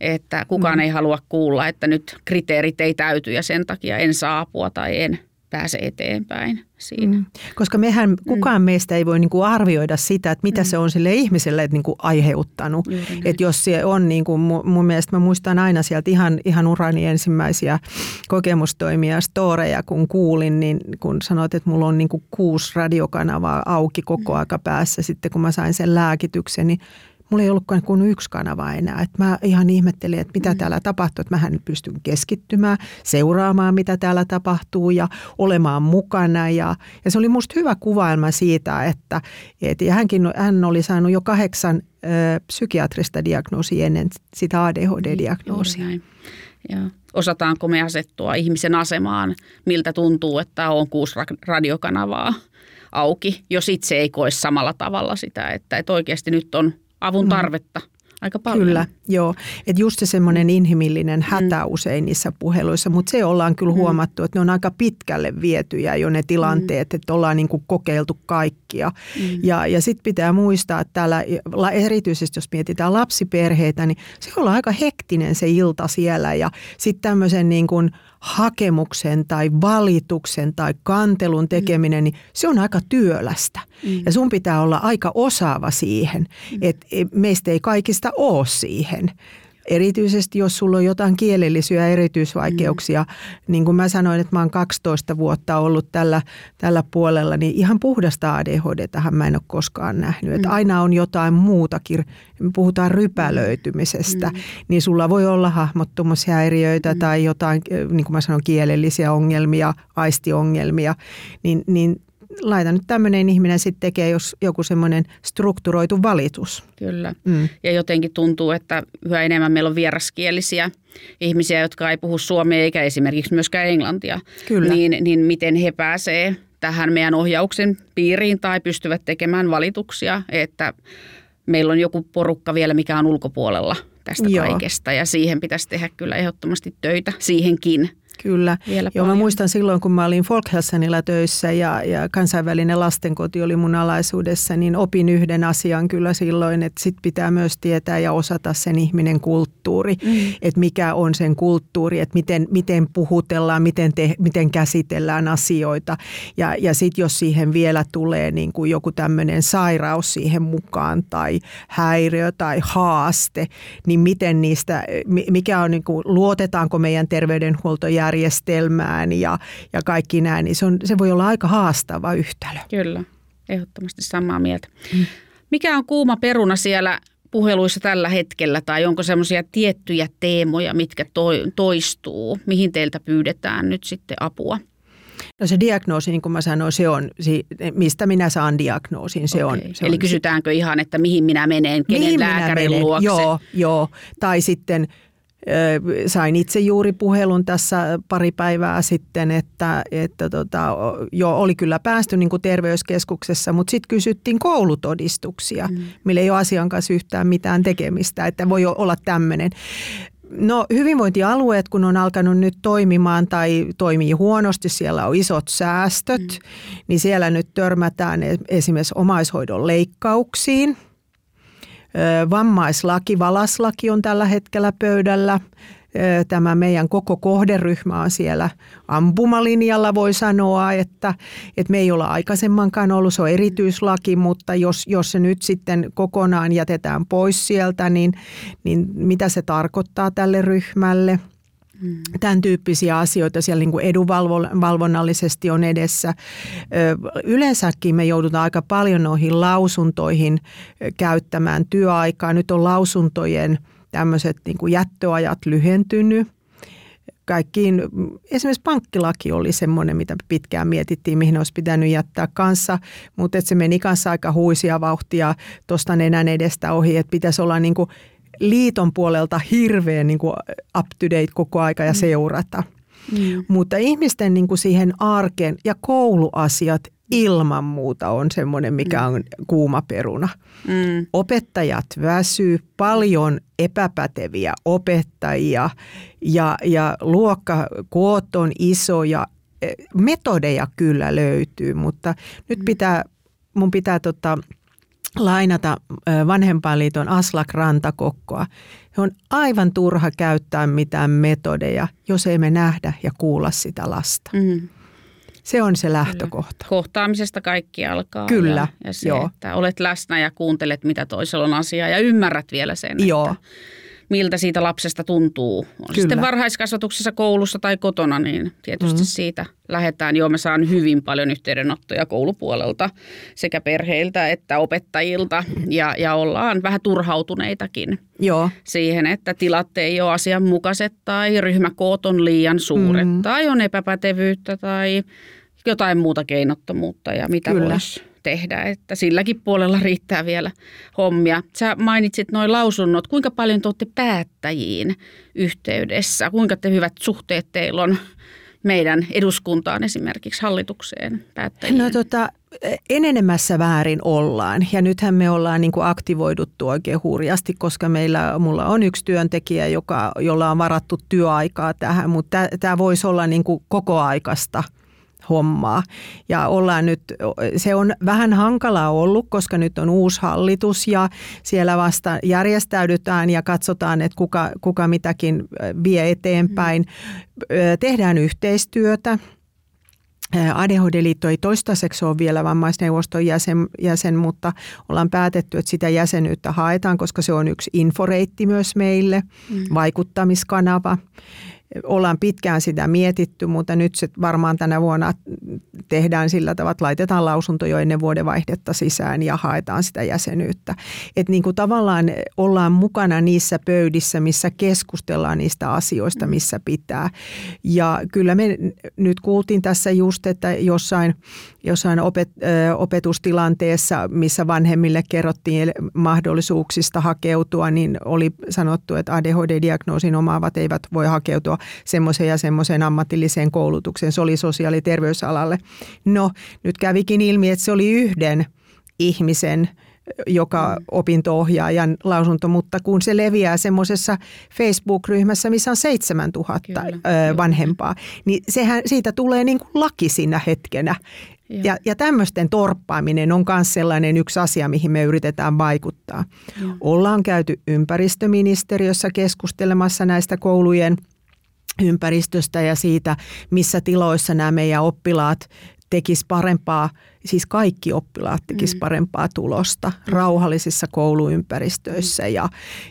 että kukaan mm. ei halua kuulla, että nyt kriteerit ei täyty ja sen takia en saa apua tai en pääse eteenpäin siinä. Mm. Koska mehän, mm. kukaan mm. meistä ei voi niinku arvioida sitä, että mitä mm. se on sille ihmiselle niinku aiheuttanut. Että jos se on, niinku, mun mielestä mä muistan aina sieltä ihan, ihan urani ensimmäisiä kokemustoimia, storeja, kun kuulin, niin kun sanoit, että mulla on niinku kuusi radiokanavaa auki koko mm. aika päässä sitten, kun mä sain sen lääkityksen, niin mulla ei ollutkaan kuin yksi kanava enää. Et mä ihan ihmettelin, että mitä mm. täällä tapahtuu, että mähän pystyn keskittymään, seuraamaan mitä täällä tapahtuu ja olemaan mukana. Ja, ja se oli musta hyvä kuvailma siitä, että et, ja hänkin, hän oli saanut jo kahdeksan ö, psykiatrista diagnoosia ennen sitä ADHD-diagnoosia. Ja osataanko me asettua ihmisen asemaan, miltä tuntuu, että on kuusi radiokanavaa auki, jos itse ei koe samalla tavalla sitä, että, että oikeasti nyt on avun mm. tarvetta aika paljon. Kyllä, joo. Että just se semmoinen inhimillinen mm. hätä mm. usein niissä puheluissa, mutta se ollaan kyllä mm. huomattu, että ne on aika pitkälle vietyjä jo ne tilanteet, mm. että ollaan niin kuin kokeiltu kaikkia. Mm. Ja, ja sitten pitää muistaa, että täällä erityisesti jos mietitään lapsiperheitä, niin se on aika hektinen se ilta siellä ja sitten tämmöisen niin kuin – hakemuksen tai valituksen tai kantelun tekeminen, niin se on aika työlästä. Mm. Ja sun pitää olla aika osaava siihen, mm. että meistä ei kaikista ole siihen. Erityisesti jos sulla on jotain kielellisiä erityisvaikeuksia, mm. niin kuin mä sanoin, että mä oon 12 vuotta ollut tällä, tällä puolella, niin ihan puhdasta ADHD mä en ole koskaan nähnyt. Mm. Että aina on jotain muutakin, me puhutaan rypälöitymisestä, mm. niin sulla voi olla hahmottumashäiriöitä mm. tai jotain, niin kuin mä sanoin, kielellisiä ongelmia, aistiongelmia, niin, niin laita nyt tämmöinen ihminen sitten tekee, jos joku semmoinen strukturoitu valitus. Kyllä. Mm. Ja jotenkin tuntuu, että yhä enemmän meillä on vieraskielisiä ihmisiä, jotka ei puhu suomea eikä esimerkiksi myöskään englantia. Kyllä. Niin, niin miten he pääsee tähän meidän ohjauksen piiriin tai pystyvät tekemään valituksia, että meillä on joku porukka vielä, mikä on ulkopuolella tästä Joo. kaikesta ja siihen pitäisi tehdä kyllä ehdottomasti töitä, siihenkin – Kyllä. Vielä Joo, mä muistan silloin, kun mä olin Folkhälsanilla töissä ja, ja kansainvälinen lastenkoti oli mun alaisuudessa, niin opin yhden asian kyllä silloin, että sit pitää myös tietää ja osata sen ihminen kulttuuri, mm. että mikä on sen kulttuuri, että miten, miten puhutellaan, miten, te, miten käsitellään asioita. Ja, ja sitten jos siihen vielä tulee niin kuin joku tämmöinen sairaus siihen mukaan tai häiriö tai haaste, niin miten niistä, mikä on, niin kuin, luotetaanko meidän terveydenhuoltojärjestelmään järjestelmään ja, ja kaikki nämä, niin se, on, se voi olla aika haastava yhtälö. Kyllä, ehdottomasti samaa mieltä. Mikä on kuuma peruna siellä puheluissa tällä hetkellä tai onko semmoisia tiettyjä teemoja, mitkä toistuu, mihin teiltä pyydetään nyt sitten apua? No se diagnoosi, niin kuin mä sanoin, se on, mistä minä saan diagnoosin. Se okay. on, se Eli on, kysytäänkö ihan, että mihin minä menen, kenen mihin lääkärin menen? luokse? Joo, joo. Tai sitten sain itse juuri puhelun tässä pari päivää sitten, että, että tota, jo oli kyllä päästy niin kuin terveyskeskuksessa, mutta sitten kysyttiin koulutodistuksia, mm. millä ei ole asian kanssa yhtään mitään tekemistä, että voi olla tämmöinen. No hyvinvointialueet, kun on alkanut nyt toimimaan tai toimii huonosti, siellä on isot säästöt, mm. niin siellä nyt törmätään e-, esimerkiksi omaishoidon leikkauksiin – Vammaislaki, valaslaki on tällä hetkellä pöydällä. Tämä meidän koko kohderyhmä on siellä ampumalinjalla, voi sanoa, että, että me ei olla aikaisemmankaan ollut, se on erityislaki, mutta jos, jos se nyt sitten kokonaan jätetään pois sieltä, niin, niin mitä se tarkoittaa tälle ryhmälle – Mm. Tämän tyyppisiä asioita siellä niin kuin edunvalvonnallisesti on edessä. Yleensäkin me joudutaan aika paljon noihin lausuntoihin käyttämään työaikaa. Nyt on lausuntojen tämmöiset niin kuin jättöajat lyhentynyt. Kaikkiin, esimerkiksi pankkilaki oli semmoinen, mitä pitkään mietittiin, mihin olisi pitänyt jättää kanssa, mutta se meni kanssa aika huisia vauhtia tuosta nenän edestä ohi, että pitäisi olla niin kuin liiton puolelta hirveän niin kuin up to date koko aika ja mm. seurata. Mm. Mutta ihmisten niin kuin siihen arkeen ja kouluasiat ilman muuta on semmoinen, mikä mm. on kuuma peruna. Mm. Opettajat väsyy, paljon epäpäteviä opettajia ja, ja luokkakoot on isoja. E, metodeja kyllä löytyy, mutta nyt mm. pitää, mun pitää tota, lainata vanhempainliiton Aslak Rantakokkoa. On aivan turha käyttää mitään metodeja, jos ei me nähdä ja kuulla sitä lasta. Mm. Se on se lähtökohta. Kohtaamisesta kaikki alkaa. Kyllä, ja, ja se, joo. että olet läsnä ja kuuntelet, mitä toisella on asiaa ja ymmärrät vielä sen, joo. että miltä siitä lapsesta tuntuu. On Kyllä. sitten varhaiskasvatuksessa, koulussa tai kotona, niin tietysti mm. siitä lähdetään. Joo, me saan hyvin paljon yhteydenottoja koulupuolelta sekä perheiltä että opettajilta ja, ja ollaan vähän turhautuneitakin Joo. siihen, että tilat ei ole asianmukaiset tai ryhmäkoot on liian suuret mm. tai on epäpätevyyttä tai jotain muuta keinottomuutta ja mitä voisi tehdä, että silläkin puolella riittää vielä hommia. Sä mainitsit noin lausunnot. Kuinka paljon te olette päättäjiin yhteydessä? Kuinka te hyvät suhteet teillä on meidän eduskuntaan esimerkiksi hallitukseen päättäjiin? No tota, enenemässä väärin ollaan ja nythän me ollaan niin kuin aktivoiduttu oikein hurjasti, koska meillä, mulla on yksi työntekijä, joka, jolla on varattu työaikaa tähän, mutta tämä voisi olla niin kuin kokoaikaista – hommaa. Ja ollaan nyt, se on vähän hankalaa ollut, koska nyt on uusi hallitus ja siellä vasta järjestäydytään ja katsotaan, että kuka, kuka mitäkin vie eteenpäin. Tehdään yhteistyötä. ADHD-liitto ei toistaiseksi ole vielä vammaisneuvoston jäsen, jäsen, mutta ollaan päätetty, että sitä jäsenyyttä haetaan, koska se on yksi inforeitti myös meille, mm. vaikuttamiskanava ollaan pitkään sitä mietitty, mutta nyt se varmaan tänä vuonna tehdään sillä tavalla, että laitetaan lausunto jo ennen vuodenvaihdetta sisään ja haetaan sitä jäsenyyttä. Että niin kuin tavallaan ollaan mukana niissä pöydissä, missä keskustellaan niistä asioista, missä pitää. Ja kyllä me nyt kuultiin tässä just, että jossain, jossain opet, opetustilanteessa, missä vanhemmille kerrottiin mahdollisuuksista hakeutua, niin oli sanottu, että ADHD-diagnoosin omaavat eivät voi hakeutua semmoiseen ja semmoiseen ammatilliseen koulutukseen. Se oli sosiaali- ja terveysalalle. No, nyt kävikin ilmi, että se oli yhden ihmisen joka opinto-ohjaajan lausunto, mutta kun se leviää semmoisessa Facebook-ryhmässä, missä on 7000 Kyllä, vanhempaa, niin sehän siitä tulee niin kuin laki siinä hetkenä. Ja, ja tämmöisten torppaaminen on myös sellainen yksi asia, mihin me yritetään vaikuttaa. Joo. Ollaan käyty ympäristöministeriössä keskustelemassa näistä koulujen – ympäristöstä ja siitä, missä tiloissa nämä meidän oppilaat tekis parempaa, siis kaikki oppilaat tekis mm. parempaa tulosta mm. rauhallisissa kouluympäristöissä. Ja,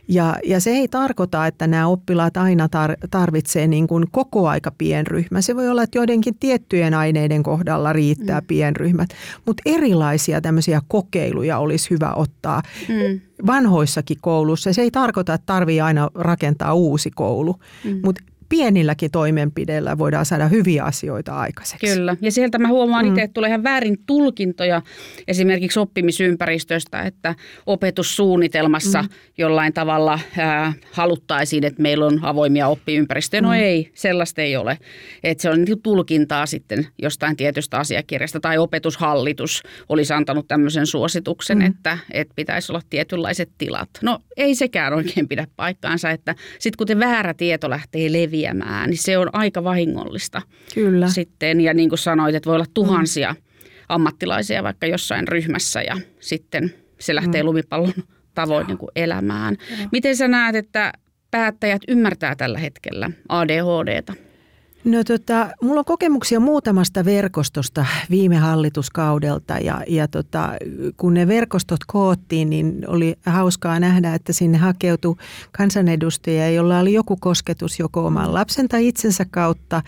ja, ja se ei tarkoita, että nämä oppilaat aina tar- tarvitsee niin kuin koko aika pienryhmä. Se voi olla, että joidenkin tiettyjen aineiden kohdalla riittää mm. pienryhmät, mutta erilaisia tämmöisiä kokeiluja olisi hyvä ottaa mm. vanhoissakin koulussa. Se ei tarkoita, että tarvii aina rakentaa uusi koulu, mm. mutta pienilläkin toimenpideillä voidaan saada hyviä asioita aikaiseksi. Kyllä, ja sieltä mä huomaan mm. itse, että tulee ihan väärin tulkintoja esimerkiksi oppimisympäristöstä, että opetussuunnitelmassa mm. jollain tavalla ää, haluttaisiin, että meillä on avoimia oppiympäristöjä. No mm. ei, sellaista ei ole. Että se on niin tulkintaa sitten jostain tietystä asiakirjasta tai opetushallitus olisi antanut tämmöisen suosituksen, mm. että, että pitäisi olla tietynlaiset tilat. No ei sekään oikein pidä paikkaansa, että sitten kun te väärä tieto lähtee leviämään, niin se on aika vahingollista. Kyllä. Sitten, ja niin kuin sanoit, että voi olla tuhansia mm. ammattilaisia vaikka jossain ryhmässä ja sitten se lähtee mm. lumipallon tavoin niin kuin elämään. Joo. Miten sä näet, että päättäjät ymmärtää tällä hetkellä ADHDta? No tota, mulla on kokemuksia muutamasta verkostosta viime hallituskaudelta ja, ja tota, kun ne verkostot koottiin, niin oli hauskaa nähdä, että sinne hakeutui kansanedustajia, jolla oli joku kosketus joko oman lapsen tai itsensä kautta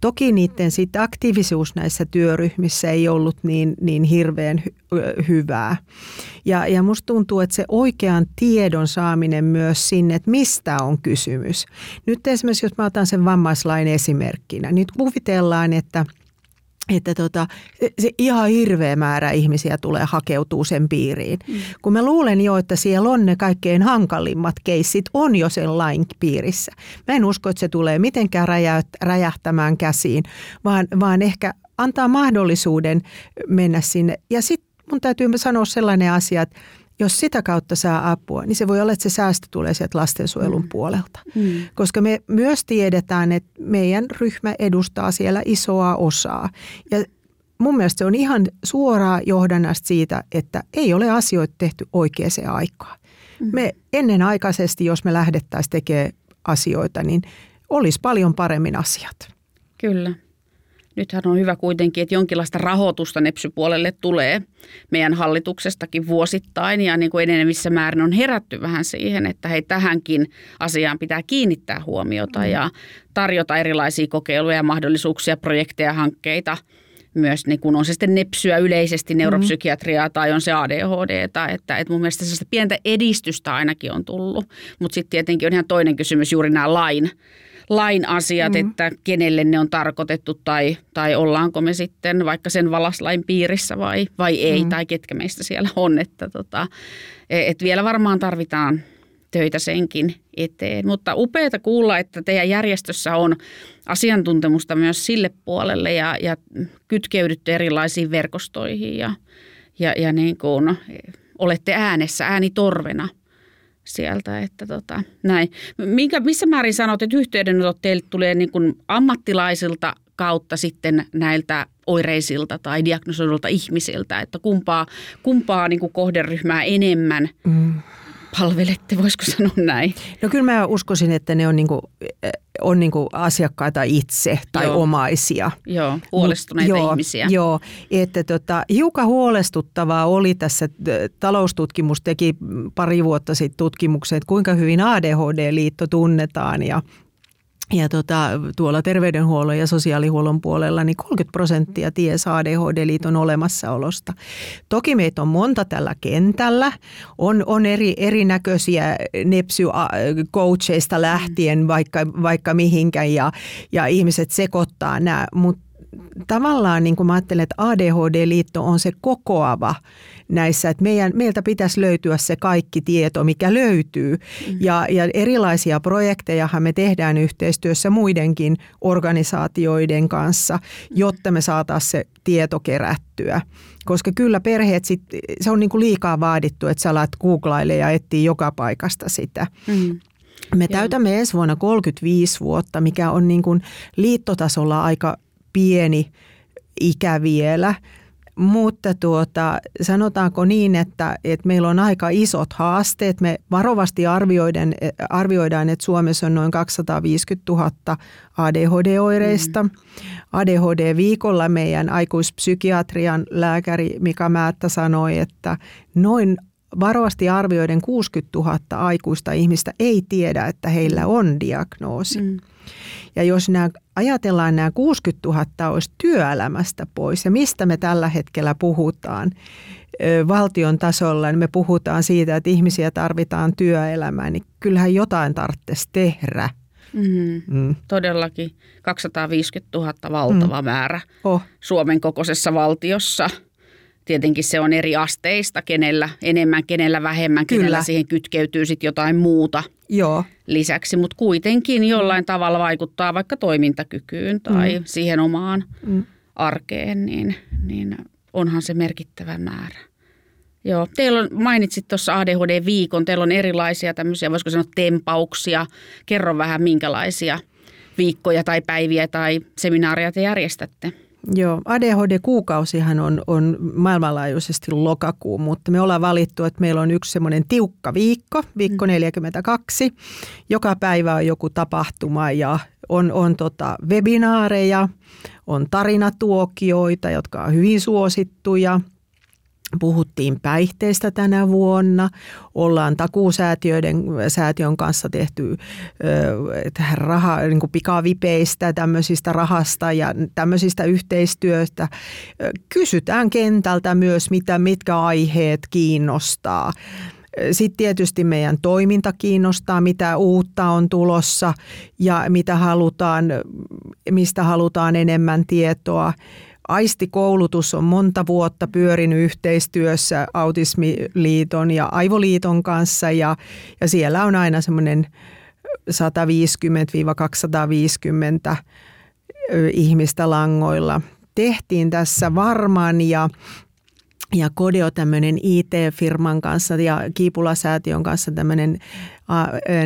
Toki niiden sit aktiivisuus näissä työryhmissä ei ollut niin, niin hirveän hy- hyvää. Ja, ja musta tuntuu, että se oikean tiedon saaminen myös sinne, että mistä on kysymys. Nyt esimerkiksi, jos mä otan sen vammaislain esimerkkinä, niin kuvitellaan, että – että tota, se ihan hirveä määrä ihmisiä tulee hakeutuu sen piiriin. Mm. Kun mä luulen jo, että siellä on ne kaikkein hankalimmat keissit, on jo sen lain piirissä. Mä en usko, että se tulee mitenkään räjähtämään käsiin, vaan, vaan ehkä antaa mahdollisuuden mennä sinne. Ja sitten mun täytyy sanoa sellainen asia, että jos sitä kautta saa apua, niin se voi olla, että se säästö tulee sieltä lastensuojelun mm. puolelta. Mm. Koska me myös tiedetään, että meidän ryhmä edustaa siellä isoa osaa. Ja mun mielestä se on ihan suoraa johdannasta siitä, että ei ole asioita tehty oikeaan aikaan. Mm. Me ennenaikaisesti, jos me lähdettäisiin tekemään asioita, niin olisi paljon paremmin asiat. Kyllä nythän on hyvä kuitenkin, että jonkinlaista rahoitusta nepsypuolelle tulee meidän hallituksestakin vuosittain ja niin kuin enenevissä määrin on herätty vähän siihen, että hei tähänkin asiaan pitää kiinnittää huomiota mm. ja tarjota erilaisia kokeiluja ja mahdollisuuksia, projekteja, hankkeita myös niin kun on se sitten nepsyä yleisesti, neuropsykiatriaa mm. tai on se ADHD, että, että mun mielestä sellaista pientä edistystä ainakin on tullut, mutta sitten tietenkin on ihan toinen kysymys juuri nämä lain lain asiat, mm. että kenelle ne on tarkoitettu tai, tai ollaanko me sitten vaikka sen valaslain piirissä vai, vai ei, mm. tai ketkä meistä siellä on. Että tota, et vielä varmaan tarvitaan töitä senkin eteen. Mutta upeata kuulla, että teidän järjestössä on asiantuntemusta myös sille puolelle ja, ja kytkeydytte erilaisiin verkostoihin ja, ja, ja niin kuin olette äänessä, äänitorvena – sieltä. Että tota, näin. Minkä, missä määrin sanot, että yhteydenotot teille tulee niin kuin ammattilaisilta kautta sitten näiltä oireisilta tai diagnosoidulta ihmisiltä, että kumpaa, kumpaa niin kuin kohderyhmää enemmän mm palvelette, voisiko sanoa näin? No kyllä mä uskoisin, että ne on, niinku, on niinku asiakkaita itse tai joo. omaisia. Joo, huolestuneita Mut, ihmisiä. Joo, että tota, hiukan huolestuttavaa oli tässä, taloustutkimus teki pari vuotta sitten tutkimuksen, että kuinka hyvin ADHD-liitto tunnetaan ja ja tota, tuolla terveydenhuollon ja sosiaalihuollon puolella niin 30 prosenttia ties ADHD-liiton olemassaolosta. Toki meitä on monta tällä kentällä. On, on eri, erinäköisiä nepsy-coacheista lähtien vaikka, vaikka mihinkä ja, ja ihmiset sekoittaa nämä, mutta tavallaan niin kuin mä ajattelen, että ADHD-liitto on se kokoava näissä, että meidän, meiltä pitäisi löytyä se kaikki tieto, mikä löytyy. Mm. Ja, ja erilaisia projektejahan me tehdään yhteistyössä muidenkin organisaatioiden kanssa, jotta me saataisiin se tieto kerättyä. Koska kyllä perheet, sit, se on niin kuin liikaa vaadittu, että sä alat googlaille ja etsiä joka paikasta sitä. Mm. Me täytämme ensi vuonna 35 vuotta, mikä on niin kuin liittotasolla aika pieni ikä vielä. Mutta tuota, sanotaanko niin, että, että meillä on aika isot haasteet. Me varovasti arvioidaan, arvioidaan, että Suomessa on noin 250 000 ADHD-oireista. Mm. ADHD-viikolla meidän aikuispsykiatrian lääkäri Mika Määttä sanoi, että noin varovasti arvioiden 60 000 aikuista ihmistä ei tiedä, että heillä on diagnoosi. Mm. Ja jos nämä, ajatellaan nämä 60 000 olisi työelämästä pois ja mistä me tällä hetkellä puhutaan valtion tasolla, niin me puhutaan siitä, että ihmisiä tarvitaan työelämään, niin kyllähän jotain tarvitsisi tehdä. Mm. Mm. Todellakin 250 000 valtava mm. määrä oh. Suomen kokoisessa valtiossa. Tietenkin se on eri asteista, kenellä enemmän, kenellä vähemmän, Kyllä. kenellä siihen kytkeytyy sitten jotain muuta Joo. lisäksi. Mutta kuitenkin jollain tavalla vaikuttaa vaikka toimintakykyyn tai mm. siihen omaan mm. arkeen, niin, niin onhan se merkittävä määrä. Joo, teillä on, mainitsit tuossa ADHD-viikon, teillä on erilaisia tämmöisiä, voisiko sanoa tempauksia. Kerro vähän, minkälaisia viikkoja tai päiviä tai seminaaria te järjestätte. Joo, ADHD-kuukausihan on, on maailmanlaajuisesti lokakuu, mutta me ollaan valittu, että meillä on yksi semmoinen tiukka viikko, viikko 42. Mm. Joka päivä on joku tapahtuma ja on, on tota webinaareja, on tarinatuokioita, jotka on hyvin suosittuja – Puhuttiin päihteistä tänä vuonna. Ollaan takuusäätiöiden säätiön kanssa tehty raha, niin kuin pikavipeistä, tämmöisistä rahasta ja tämmöisistä yhteistyöstä. Kysytään kentältä myös, mitä, mitkä aiheet kiinnostaa. Sitten tietysti meidän toiminta kiinnostaa, mitä uutta on tulossa ja mitä halutaan, mistä halutaan enemmän tietoa. Aistikoulutus on monta vuotta pyörinyt yhteistyössä Autismiliiton ja Aivoliiton kanssa ja, ja siellä on aina semmoinen 150-250 ihmistä langoilla. Tehtiin tässä varman ja ja Kodeo tämmöinen IT-firman kanssa ja Kiipula-säätiön kanssa tämmöinen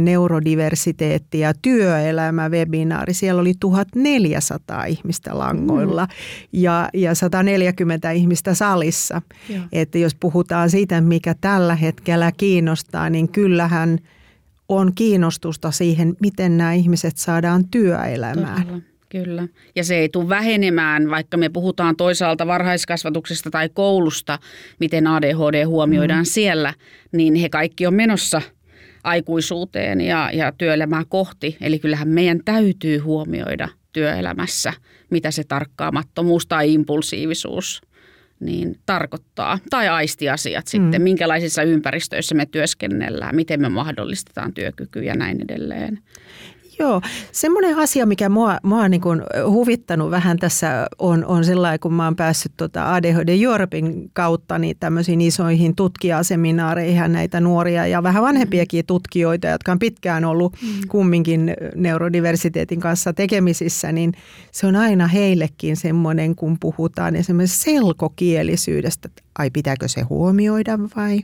neurodiversiteetti ja työelämä-webinaari. Siellä oli 1400 ihmistä langoilla mm. ja, ja 140 ihmistä salissa. Joo. Että jos puhutaan siitä, mikä tällä hetkellä kiinnostaa, niin kyllähän on kiinnostusta siihen, miten nämä ihmiset saadaan työelämään. Todella. Kyllä. Ja se ei tule vähenemään, vaikka me puhutaan toisaalta varhaiskasvatuksesta tai koulusta, miten ADHD huomioidaan mm. siellä, niin he kaikki on menossa aikuisuuteen ja, ja työelämää kohti. Eli kyllähän meidän täytyy huomioida työelämässä, mitä se tarkkaamattomuus tai impulsiivisuus niin tarkoittaa. Tai aistiasiat sitten, mm. minkälaisissa ympäristöissä me työskennellään, miten me mahdollistetaan työkyky ja näin edelleen. Joo, semmoinen asia, mikä mua, mua on niin kuin huvittanut vähän tässä on, on sellainen, kun mä oon päässyt tota ADHD Europein kautta niin tämmöisiin isoihin tutkijaseminaareihin näitä nuoria ja vähän vanhempiakin tutkijoita, jotka on pitkään ollut mm. kumminkin neurodiversiteetin kanssa tekemisissä, niin se on aina heillekin semmoinen, kun puhutaan esimerkiksi selkokielisyydestä, ai pitääkö se huomioida vai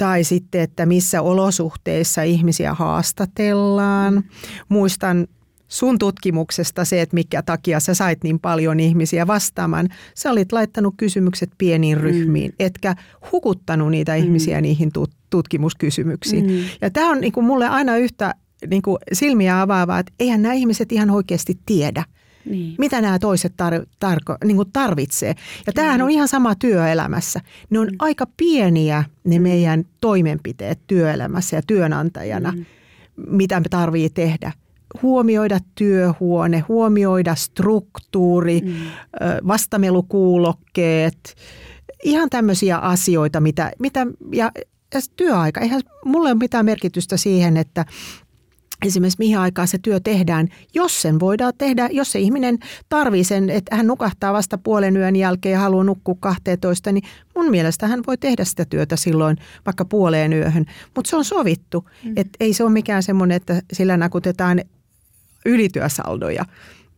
tai sitten, että missä olosuhteissa ihmisiä haastatellaan. Muistan sun tutkimuksesta se, että mikä takia sä sait niin paljon ihmisiä vastaamaan. Sä olit laittanut kysymykset pieniin mm. ryhmiin, mm. etkä hukuttanut niitä mm. ihmisiä niihin tutkimuskysymyksiin. Mm. Ja tämä on niin kuin mulle aina yhtä niin kuin silmiä avaavaa, että eihän nämä ihmiset ihan oikeasti tiedä – niin. Mitä nämä toiset tar- tarko- niin kuin tarvitsee. Ja tämähän on ihan sama työelämässä. Ne on mm. aika pieniä ne mm. meidän toimenpiteet työelämässä ja työnantajana, mm. mitä me tarvii tehdä. Huomioida työhuone, huomioida struktuuri, mm. vastamelukuulokkeet, ihan tämmöisiä asioita, mitä, mitä ja, ja työaika. Eihän mulle ole mitään merkitystä siihen, että esimerkiksi mihin aikaan se työ tehdään, jos sen voidaan tehdä, jos se ihminen tarvii sen, että hän nukahtaa vasta puolen yön jälkeen ja haluaa nukkua 12, niin mun mielestä hän voi tehdä sitä työtä silloin vaikka puoleen yöhön. Mutta se on sovittu, mm. että ei se ole mikään semmoinen, että sillä nakutetaan ylityösaldoja,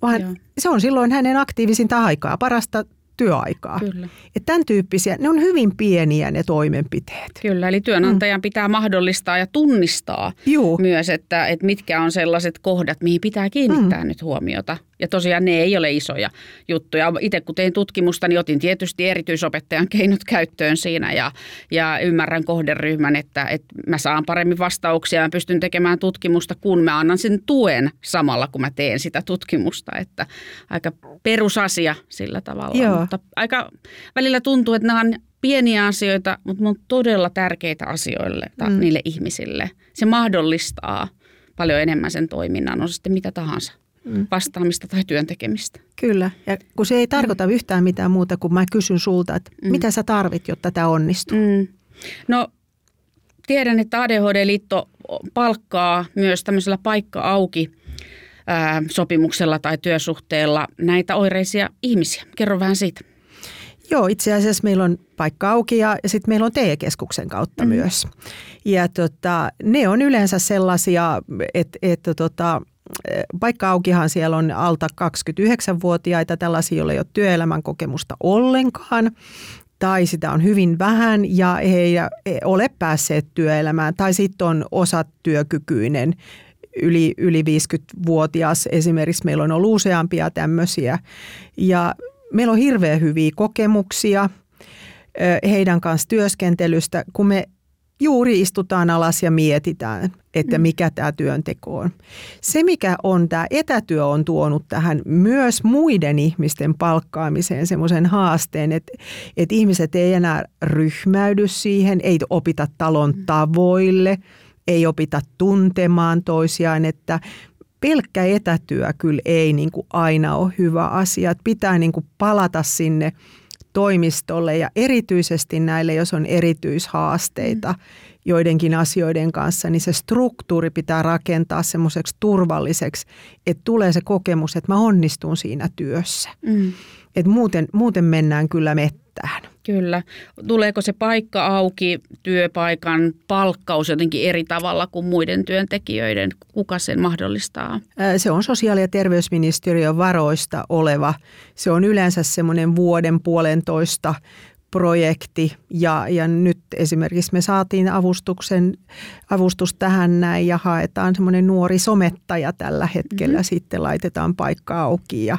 vaan Joo. se on silloin hänen aktiivisinta aikaa, parasta työaikaa. Kyllä. Ja tämän tyyppisiä, ne on hyvin pieniä ne toimenpiteet. Kyllä, eli työnantajan mm. pitää mahdollistaa ja tunnistaa Juu. myös, että, että mitkä on sellaiset kohdat, mihin pitää kiinnittää mm. nyt huomiota ja tosiaan ne ei ole isoja juttuja. Itse kun tein tutkimusta, niin otin tietysti erityisopettajan keinot käyttöön siinä ja, ja ymmärrän kohderyhmän, että, että mä saan paremmin vastauksia ja pystyn tekemään tutkimusta, kun mä annan sen tuen samalla, kun mä teen sitä tutkimusta. Että aika perusasia sillä tavalla, Joo. mutta aika välillä tuntuu, että nämä on pieniä asioita, mutta ne on todella tärkeitä asioille mm. niille ihmisille. Se mahdollistaa paljon enemmän sen toiminnan, on sitten mitä tahansa mm. vastaamista tai työn tekemistä. Kyllä, ja kun se ei tarkoita mm. yhtään mitään muuta kuin mä kysyn sulta, että mm. mitä sä tarvit, jotta tämä onnistuu? Mm. No tiedän, että ADHD-liitto palkkaa myös tämmöisellä paikka auki sopimuksella tai työsuhteella näitä oireisia ihmisiä. Kerro vähän siitä. Joo, itse asiassa meillä on paikka auki ja, ja sitten meillä on TE-keskuksen kautta mm. myös. Ja tota, ne on yleensä sellaisia, että, että tota, paikka aukihan siellä on alta 29-vuotiaita, tällaisia, joilla ei ole työelämän kokemusta ollenkaan. Tai sitä on hyvin vähän ja he ei ole päässeet työelämään. Tai sitten on osatyökykyinen yli, yli 50-vuotias. Esimerkiksi. Meillä on ollut useampia tämmöisiä. Ja meillä on hirveän hyviä kokemuksia heidän kanssa työskentelystä, kun me juuri istutaan alas ja mietitään, että mm. mikä tämä työnteko on. Se, mikä on tämä etätyö on tuonut tähän myös muiden ihmisten palkkaamiseen semmoisen haasteen, että, että ihmiset ei enää ryhmäydy siihen, ei opita talon mm. tavoille, ei opita tuntemaan toisiaan, että pelkkä etätyö kyllä ei niin kuin aina ole hyvä asia. Että pitää niin kuin palata sinne toimistolle ja erityisesti näille, jos on erityishaasteita joidenkin asioiden kanssa, niin se struktuuri pitää rakentaa semmoiseksi turvalliseksi, että tulee se kokemus, että mä onnistun siinä työssä. Mm. Et muuten, muuten mennään kyllä mettään. Kyllä. Tuleeko se paikka auki, työpaikan palkkaus jotenkin eri tavalla kuin muiden työntekijöiden? Kuka sen mahdollistaa? Se on sosiaali- ja terveysministeriön varoista oleva. Se on yleensä semmoinen vuoden puolentoista projekti ja, ja nyt esimerkiksi me saatiin avustuksen, avustus tähän näin ja haetaan semmoinen nuori somettaja tällä hetkellä. Mm-hmm. Sitten laitetaan paikka auki ja,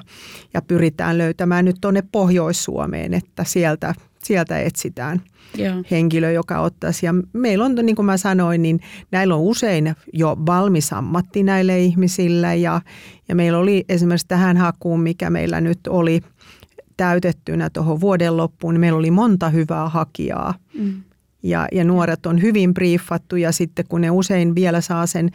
ja pyritään löytämään nyt tuonne Pohjois-Suomeen, että sieltä, sieltä etsitään Joo. henkilö, joka ottaisi. Ja meillä on, niin kuin mä sanoin, niin näillä on usein jo valmis ammatti näille ihmisillä ja, ja meillä oli esimerkiksi tähän hakuun, mikä meillä nyt oli – täytettynä tuohon vuoden loppuun, niin meillä oli monta hyvää hakijaa. Mm. Ja, ja nuoret on hyvin briefattu ja sitten kun ne usein vielä saa sen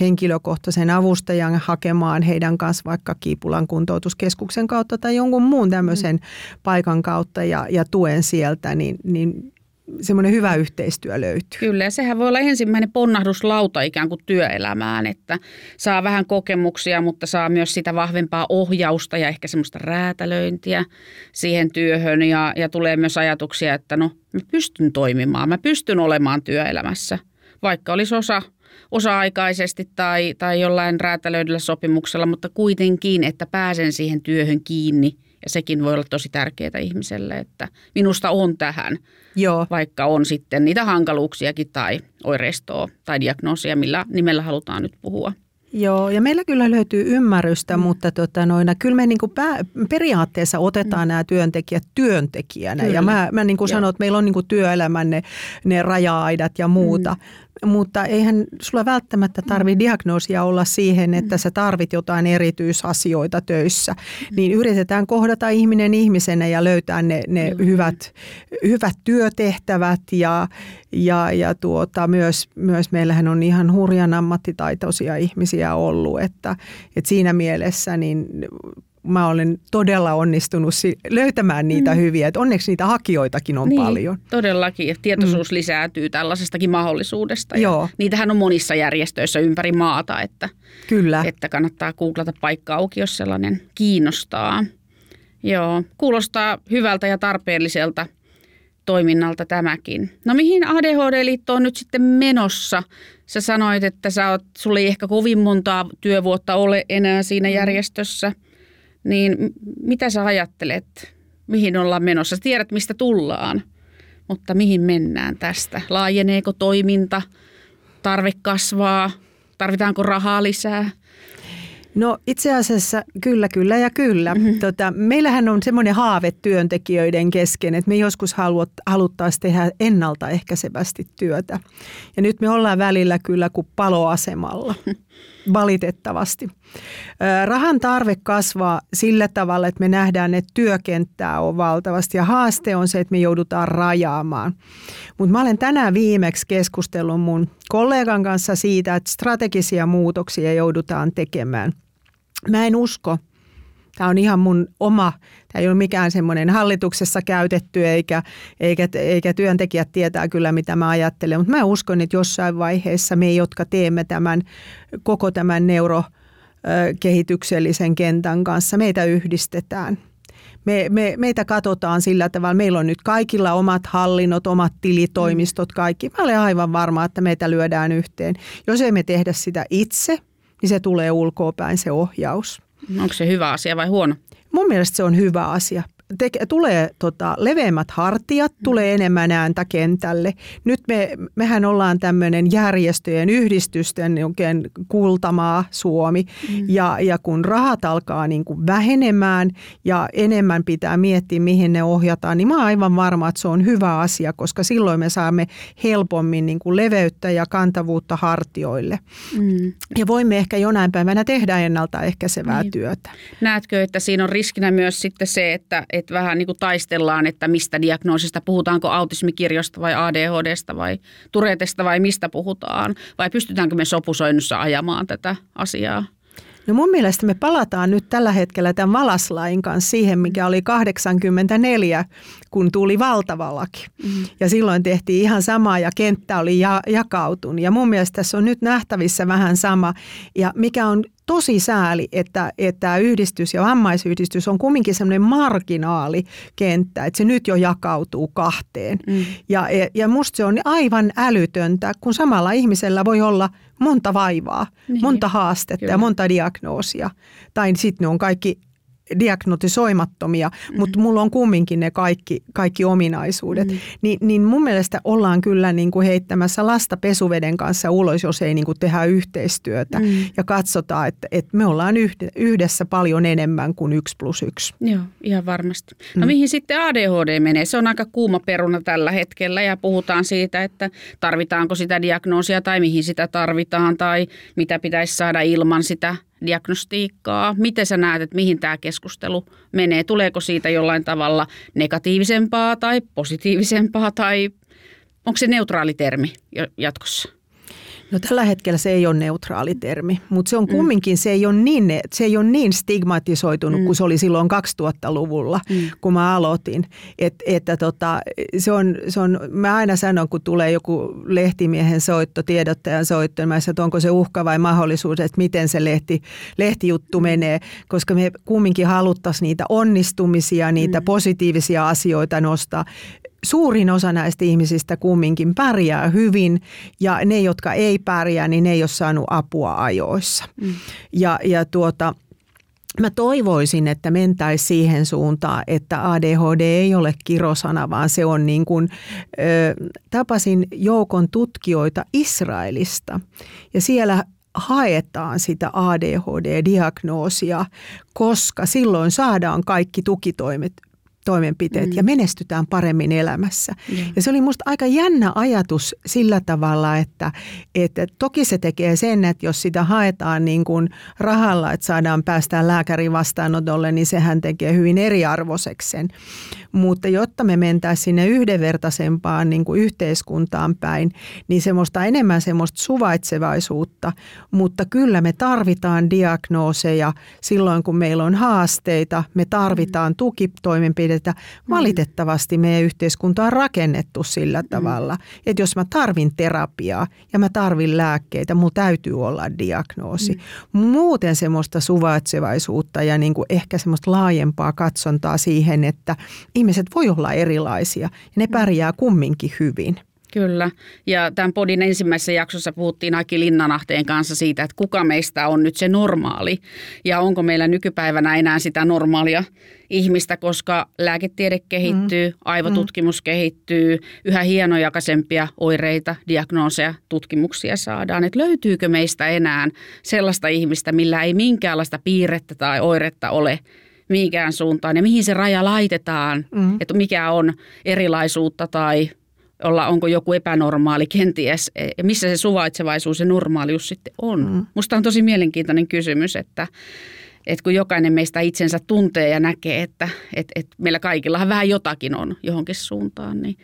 henkilökohtaisen avustajan hakemaan heidän kanssa vaikka Kiipulan kuntoutuskeskuksen kautta tai jonkun muun tämmöisen mm. paikan kautta ja, ja tuen sieltä, niin, niin semmoinen hyvä yhteistyö löytyy. Kyllä, ja sehän voi olla ensimmäinen ponnahduslauta ikään kuin työelämään, että saa vähän kokemuksia, mutta saa myös sitä vahvempaa ohjausta ja ehkä semmoista räätälöintiä siihen työhön. Ja, ja tulee myös ajatuksia, että no mä pystyn toimimaan, mä pystyn olemaan työelämässä, vaikka olisi osa osa-aikaisesti tai, tai jollain räätälöidyllä sopimuksella, mutta kuitenkin, että pääsen siihen työhön kiinni – ja sekin voi olla tosi tärkeää ihmiselle, että minusta on tähän, Joo. vaikka on sitten niitä hankaluuksiakin tai oireistoa tai diagnoosia, millä nimellä halutaan nyt puhua. Joo, ja meillä kyllä löytyy ymmärrystä, mm. mutta tota noina, kyllä me niinku pää, periaatteessa otetaan mm. nämä työntekijät työntekijänä. Kyllä. Ja mä, mä niin kuin sanon, että meillä on niinku työelämän ne, ne raja-aidat ja muuta. Mm mutta eihän sulla välttämättä tarvi mm. diagnoosia olla siihen, että mm. sä tarvit jotain erityisasioita töissä. Mm. Niin yritetään kohdata ihminen ihmisenä ja löytää ne, ne hyvät, hyvät työtehtävät ja, ja, ja tuota, myös, myös meillähän on ihan hurjan ammattitaitoisia ihmisiä ollut, että, että siinä mielessä niin mä olen todella onnistunut löytämään niitä mm. hyviä. Että onneksi niitä hakijoitakin on niin, paljon. Todellakin. Tietoisuus mm. lisääntyy tällaisestakin mahdollisuudesta. Joo. niitähän on monissa järjestöissä ympäri maata, että, Kyllä. että kannattaa googlata paikka auki, jos sellainen kiinnostaa. Joo, kuulostaa hyvältä ja tarpeelliselta toiminnalta tämäkin. No mihin ADHD-liitto on nyt sitten menossa? Sä sanoit, että sä oot, sulla ei ehkä kovin montaa työvuotta ole enää siinä mm. järjestössä – niin mitä sä ajattelet, mihin ollaan menossa? Sä tiedät, mistä tullaan, mutta mihin mennään tästä? Laajeneeko toiminta? Tarve kasvaa? Tarvitaanko rahaa lisää? No itse asiassa kyllä, kyllä ja kyllä. Mm-hmm. Tota, meillähän on semmoinen haave työntekijöiden kesken, että me joskus haluat, haluttaisiin tehdä ennaltaehkäisevästi työtä. Ja nyt me ollaan välillä kyllä kuin paloasemalla. valitettavasti. Rahan tarve kasvaa sillä tavalla, että me nähdään, että työkenttää on valtavasti ja haaste on se, että me joudutaan rajaamaan. Mutta mä olen tänään viimeksi keskustellut mun kollegan kanssa siitä, että strategisia muutoksia joudutaan tekemään. Mä en usko, Tämä on ihan mun oma, tämä ei ole mikään semmoinen hallituksessa käytetty eikä, eikä, eikä työntekijät tietää kyllä mitä mä ajattelen, mutta mä uskon, että jossain vaiheessa me, jotka teemme tämän koko tämän neurokehityksellisen kentän kanssa, meitä yhdistetään – me, me, meitä katsotaan sillä tavalla, meillä on nyt kaikilla omat hallinnot, omat tilitoimistot, kaikki. Mä olen aivan varma, että meitä lyödään yhteen. Jos emme tehdä sitä itse, niin se tulee ulkoopäin se ohjaus. Onko se hyvä asia vai huono? Mun mielestä se on hyvä asia te, tulee tota, leveämmät hartiat, mm. tulee enemmän ääntä kentälle. Nyt me, mehän ollaan tämmöinen järjestöjen, yhdistysten oikein kultamaa Suomi. Mm. Ja, ja kun rahat alkaa niin kuin vähenemään ja enemmän pitää miettiä, mihin ne ohjataan, niin mä oon aivan varma, että se on hyvä asia, koska silloin me saamme helpommin niin kuin leveyttä ja kantavuutta hartioille. Mm. Ja voimme ehkä jonain päivänä tehdä ennaltaehkäisevää niin. työtä. Näetkö, että siinä on riskinä myös sitten se, että että vähän niin kuin taistellaan, että mistä diagnoosista, puhutaanko autismikirjosta vai ADHDsta vai Turetesta vai mistä puhutaan, vai pystytäänkö me sopusoinnussa ajamaan tätä asiaa? No mun mielestä me palataan nyt tällä hetkellä tämän valaslain kanssa siihen, mikä oli 84, kun tuli valtava laki. Mm. Ja silloin tehtiin ihan sama ja kenttä oli ja, jakautunut. Ja mun mielestä tässä on nyt nähtävissä vähän sama. Ja mikä on tosi sääli, että, että yhdistys ja vammaisyhdistys on kumminkin semmoinen marginaalikenttä, että se nyt jo jakautuu kahteen. Mm. Ja, ja musta se on aivan älytöntä, kun samalla ihmisellä voi olla monta vaivaa, niin. monta haastetta Kyllä. ja monta diagnoosia. Tai sitten ne on kaikki diagnotisoimattomia, mm-hmm. mutta mulla on kumminkin ne kaikki, kaikki ominaisuudet. Mm-hmm. Ni, niin mun mielestä ollaan kyllä niin kuin heittämässä lasta pesuveden kanssa ulos, jos ei niin kuin tehdä yhteistyötä mm-hmm. ja katsotaan, että, että me ollaan yhdessä paljon enemmän kuin yksi plus yksi. Joo, ihan varmasti. No mm. mihin sitten ADHD menee? Se on aika kuuma peruna tällä hetkellä ja puhutaan siitä, että tarvitaanko sitä diagnoosia tai mihin sitä tarvitaan tai mitä pitäisi saada ilman sitä diagnostiikkaa? Miten sä näet, että mihin tämä keskustelu menee? Tuleeko siitä jollain tavalla negatiivisempaa tai positiivisempaa tai onko se neutraali termi jatkossa? No tällä hetkellä se ei ole neutraali termi, mutta se on mm. kumminkin, se ei ole niin, se ei ole niin stigmatisoitunut mm. kuin se oli silloin 2000-luvulla, mm. kun mä aloitin. Et, että tota, se on, se on, mä aina sanon, kun tulee joku lehtimiehen soitto, tiedottajan soitto, niin mä sanon, että onko se uhka vai mahdollisuus, että miten se lehti, lehtijuttu mm. menee, koska me kumminkin haluttaisiin niitä onnistumisia, niitä mm. positiivisia asioita nostaa suurin osa näistä ihmisistä kumminkin pärjää hyvin ja ne, jotka ei pärjää, niin ne ei ole saanut apua ajoissa. Mm. Ja, ja tuota, Mä toivoisin, että mentäisiin siihen suuntaan, että ADHD ei ole kirosana, vaan se on niin kuin, ö, tapasin joukon tutkijoita Israelista ja siellä haetaan sitä ADHD-diagnoosia, koska silloin saadaan kaikki tukitoimet toimenpiteet mm. ja menestytään paremmin elämässä. Mm. Ja se oli musta aika jännä ajatus sillä tavalla, että, että toki se tekee sen, että jos sitä haetaan niin kuin rahalla, että saadaan päästään lääkärin vastaanotolle, niin sehän tekee hyvin eriarvoiseksi sen. Mutta jotta me mentäisiin sinne yhdenvertaisempaan niin kuin yhteiskuntaan päin, niin semmoista enemmän semmoista suvaitsevaisuutta. Mutta kyllä me tarvitaan diagnooseja silloin, kun meillä on haasteita. Me tarvitaan mm. Tukitoimenpiteitä. Valitettavasti meidän yhteiskunta on rakennettu sillä mm. tavalla, että jos mä tarvin terapiaa ja mä tarvin lääkkeitä, mulla täytyy olla diagnoosi. Mm. Muuten semmoista suvaitsevaisuutta ja niin kuin ehkä semmoista laajempaa katsontaa siihen, että ihmiset voi olla erilaisia ja ne pärjää kumminkin hyvin. Kyllä. Ja tämän podin ensimmäisessä jaksossa puhuttiin Aki Linnanahteen kanssa siitä, että kuka meistä on nyt se normaali. Ja onko meillä nykypäivänä enää sitä normaalia ihmistä, koska lääketiede kehittyy, mm. aivotutkimus mm. kehittyy, yhä hienojakaisempia oireita, diagnooseja, tutkimuksia saadaan. Että löytyykö meistä enää sellaista ihmistä, millä ei minkäänlaista piirrettä tai oiretta ole – mihinkään suuntaan ja mihin se raja laitetaan, mm. että mikä on erilaisuutta tai olla, onko joku epänormaali kenties, ja missä se suvaitsevaisuus ja normaalius sitten on. Mm. Musta on tosi mielenkiintoinen kysymys, että, että kun jokainen meistä itsensä tuntee ja näkee, että, että, että meillä kaikillahan vähän jotakin on johonkin suuntaan, niin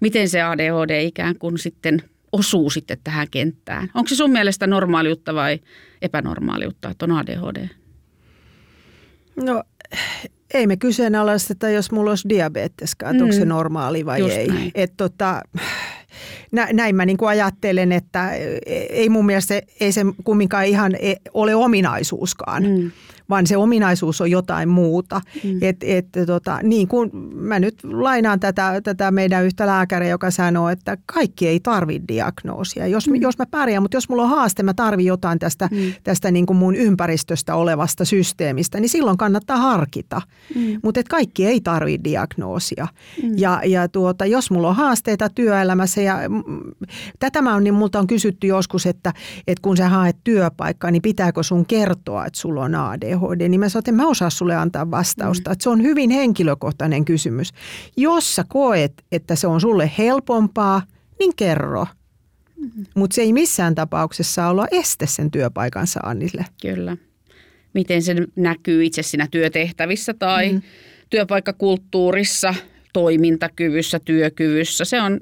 miten se ADHD ikään kuin sitten osuu sitten tähän kenttään? Onko se sun mielestä normaaliutta vai epänormaaliutta, että on ADHD? No ei me kyseenalaisteta, jos mulla olisi diabeteskaan, että mm. onko se mm. normaali vai Just ei. Näin. Et tota, näin mä niin kuin ajattelen, että ei mun mielestä ei se kumminkaan ihan e, ole ominaisuuskaan. Mm vaan se ominaisuus on jotain muuta. Mm. Et, et, tota, niin kuin mä nyt lainaan tätä, tätä meidän yhtä lääkäriä, joka sanoo, että kaikki ei tarvitse diagnoosia. Jos, mm. jos mä pärjään, mutta jos mulla on haaste, mä tarvitsen jotain tästä, mm. tästä niin kuin mun ympäristöstä olevasta systeemistä, niin silloin kannattaa harkita. Mm. Mutta kaikki ei tarvitse diagnoosia. Mm. Ja, ja tuota, jos mulla on haasteita työelämässä, ja tätä mä on, niin multa on kysytty joskus, että, että kun sä haet työpaikkaa, niin pitääkö sun kertoa, että sulla on ADHD? ADHD, niin mä sanoin, että en mä osaa sulle antaa vastausta. Mm. Että se on hyvin henkilökohtainen kysymys. Jos sä koet, että se on sulle helpompaa, niin kerro. Mm. Mutta se ei missään tapauksessa olla este sen työpaikan saannille. Kyllä. Miten se näkyy itse siinä työtehtävissä tai mm. työpaikkakulttuurissa, toimintakyvyssä, työkyvyssä. Se on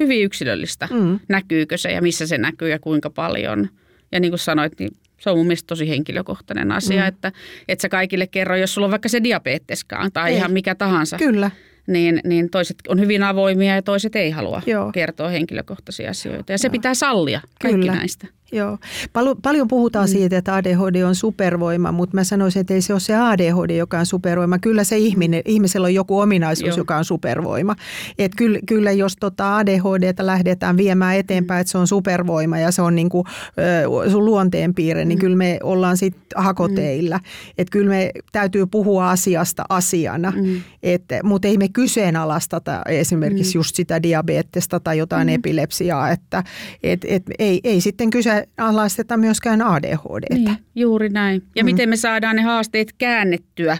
hyvin yksilöllistä. Mm. Näkyykö se ja missä se näkyy ja kuinka paljon. Ja niin kuin sanoit, niin se on mun mielestä tosi henkilökohtainen asia, mm. että et sä kaikille kerro, jos sulla on vaikka se diabeteskaan tai ei. ihan mikä tahansa. Kyllä. Niin, niin toiset on hyvin avoimia ja toiset ei halua Joo. kertoa henkilökohtaisia asioita. Ja se Joo. pitää sallia, kaikki Kyllä. näistä. Joo. Pal- paljon puhutaan mm. siitä, että ADHD on supervoima, mutta mä sanoisin, että ei se ole se ADHD, joka on supervoima. Kyllä se ihminen, ihmisellä on joku ominaisuus, Joo. joka on supervoima. Et kyllä, kyllä jos tota ADHDtä lähdetään viemään eteenpäin, että se on supervoima ja se on niinku, ö, sun luonteenpiirre, niin mm. kyllä me ollaan sitten hakoteilla. Mm. Että kyllä me täytyy puhua asiasta asiana, mm. mutta ei me kyseenalaistata esimerkiksi mm. just sitä diabetesta tai jotain mm. epilepsiaa, että et, et, ei, ei sitten kyse kyseenalaisteta myöskään ADHD. Niin, juuri näin. Ja mm. miten me saadaan ne haasteet käännettyä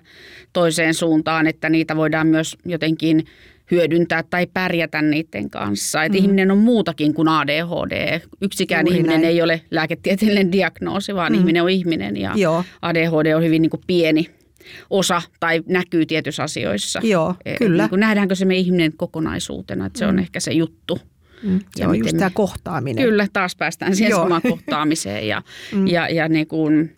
toiseen suuntaan, että niitä voidaan myös jotenkin hyödyntää tai pärjätä niiden kanssa. Että mm. ihminen on muutakin kuin ADHD. Yksikään Juuri ihminen näin. ei ole lääketieteellinen diagnoosi, vaan mm. ihminen on ihminen ja Joo. ADHD on hyvin niin kuin pieni osa tai näkyy tietyissä asioissa. Joo, kyllä. Niin kuin nähdäänkö se me ihminen kokonaisuutena, että se on mm. ehkä se juttu. Mm, se ja on just tämä kohtaaminen. Kyllä, taas päästään siihen Joo. samaan kohtaamiseen ja, mm. ja, ja niin kuin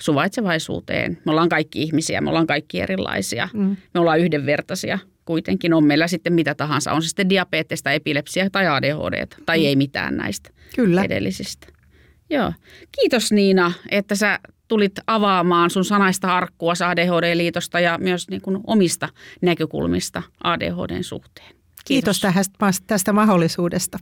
suvaitsevaisuuteen. Me ollaan kaikki ihmisiä, me ollaan kaikki erilaisia. Mm. Me ollaan yhdenvertaisia kuitenkin. On meillä sitten mitä tahansa, on se sitten diabetesta, epilepsia tai ADHD tai mm. ei mitään näistä Kyllä. edellisistä. Joo. Kiitos Niina, että sä tulit avaamaan sun sanaista arkkua ADHD-liitosta ja myös niin kuin omista näkökulmista ADHDn suhteen. Kiitos, Kiitos tästä, tästä mahdollisuudesta.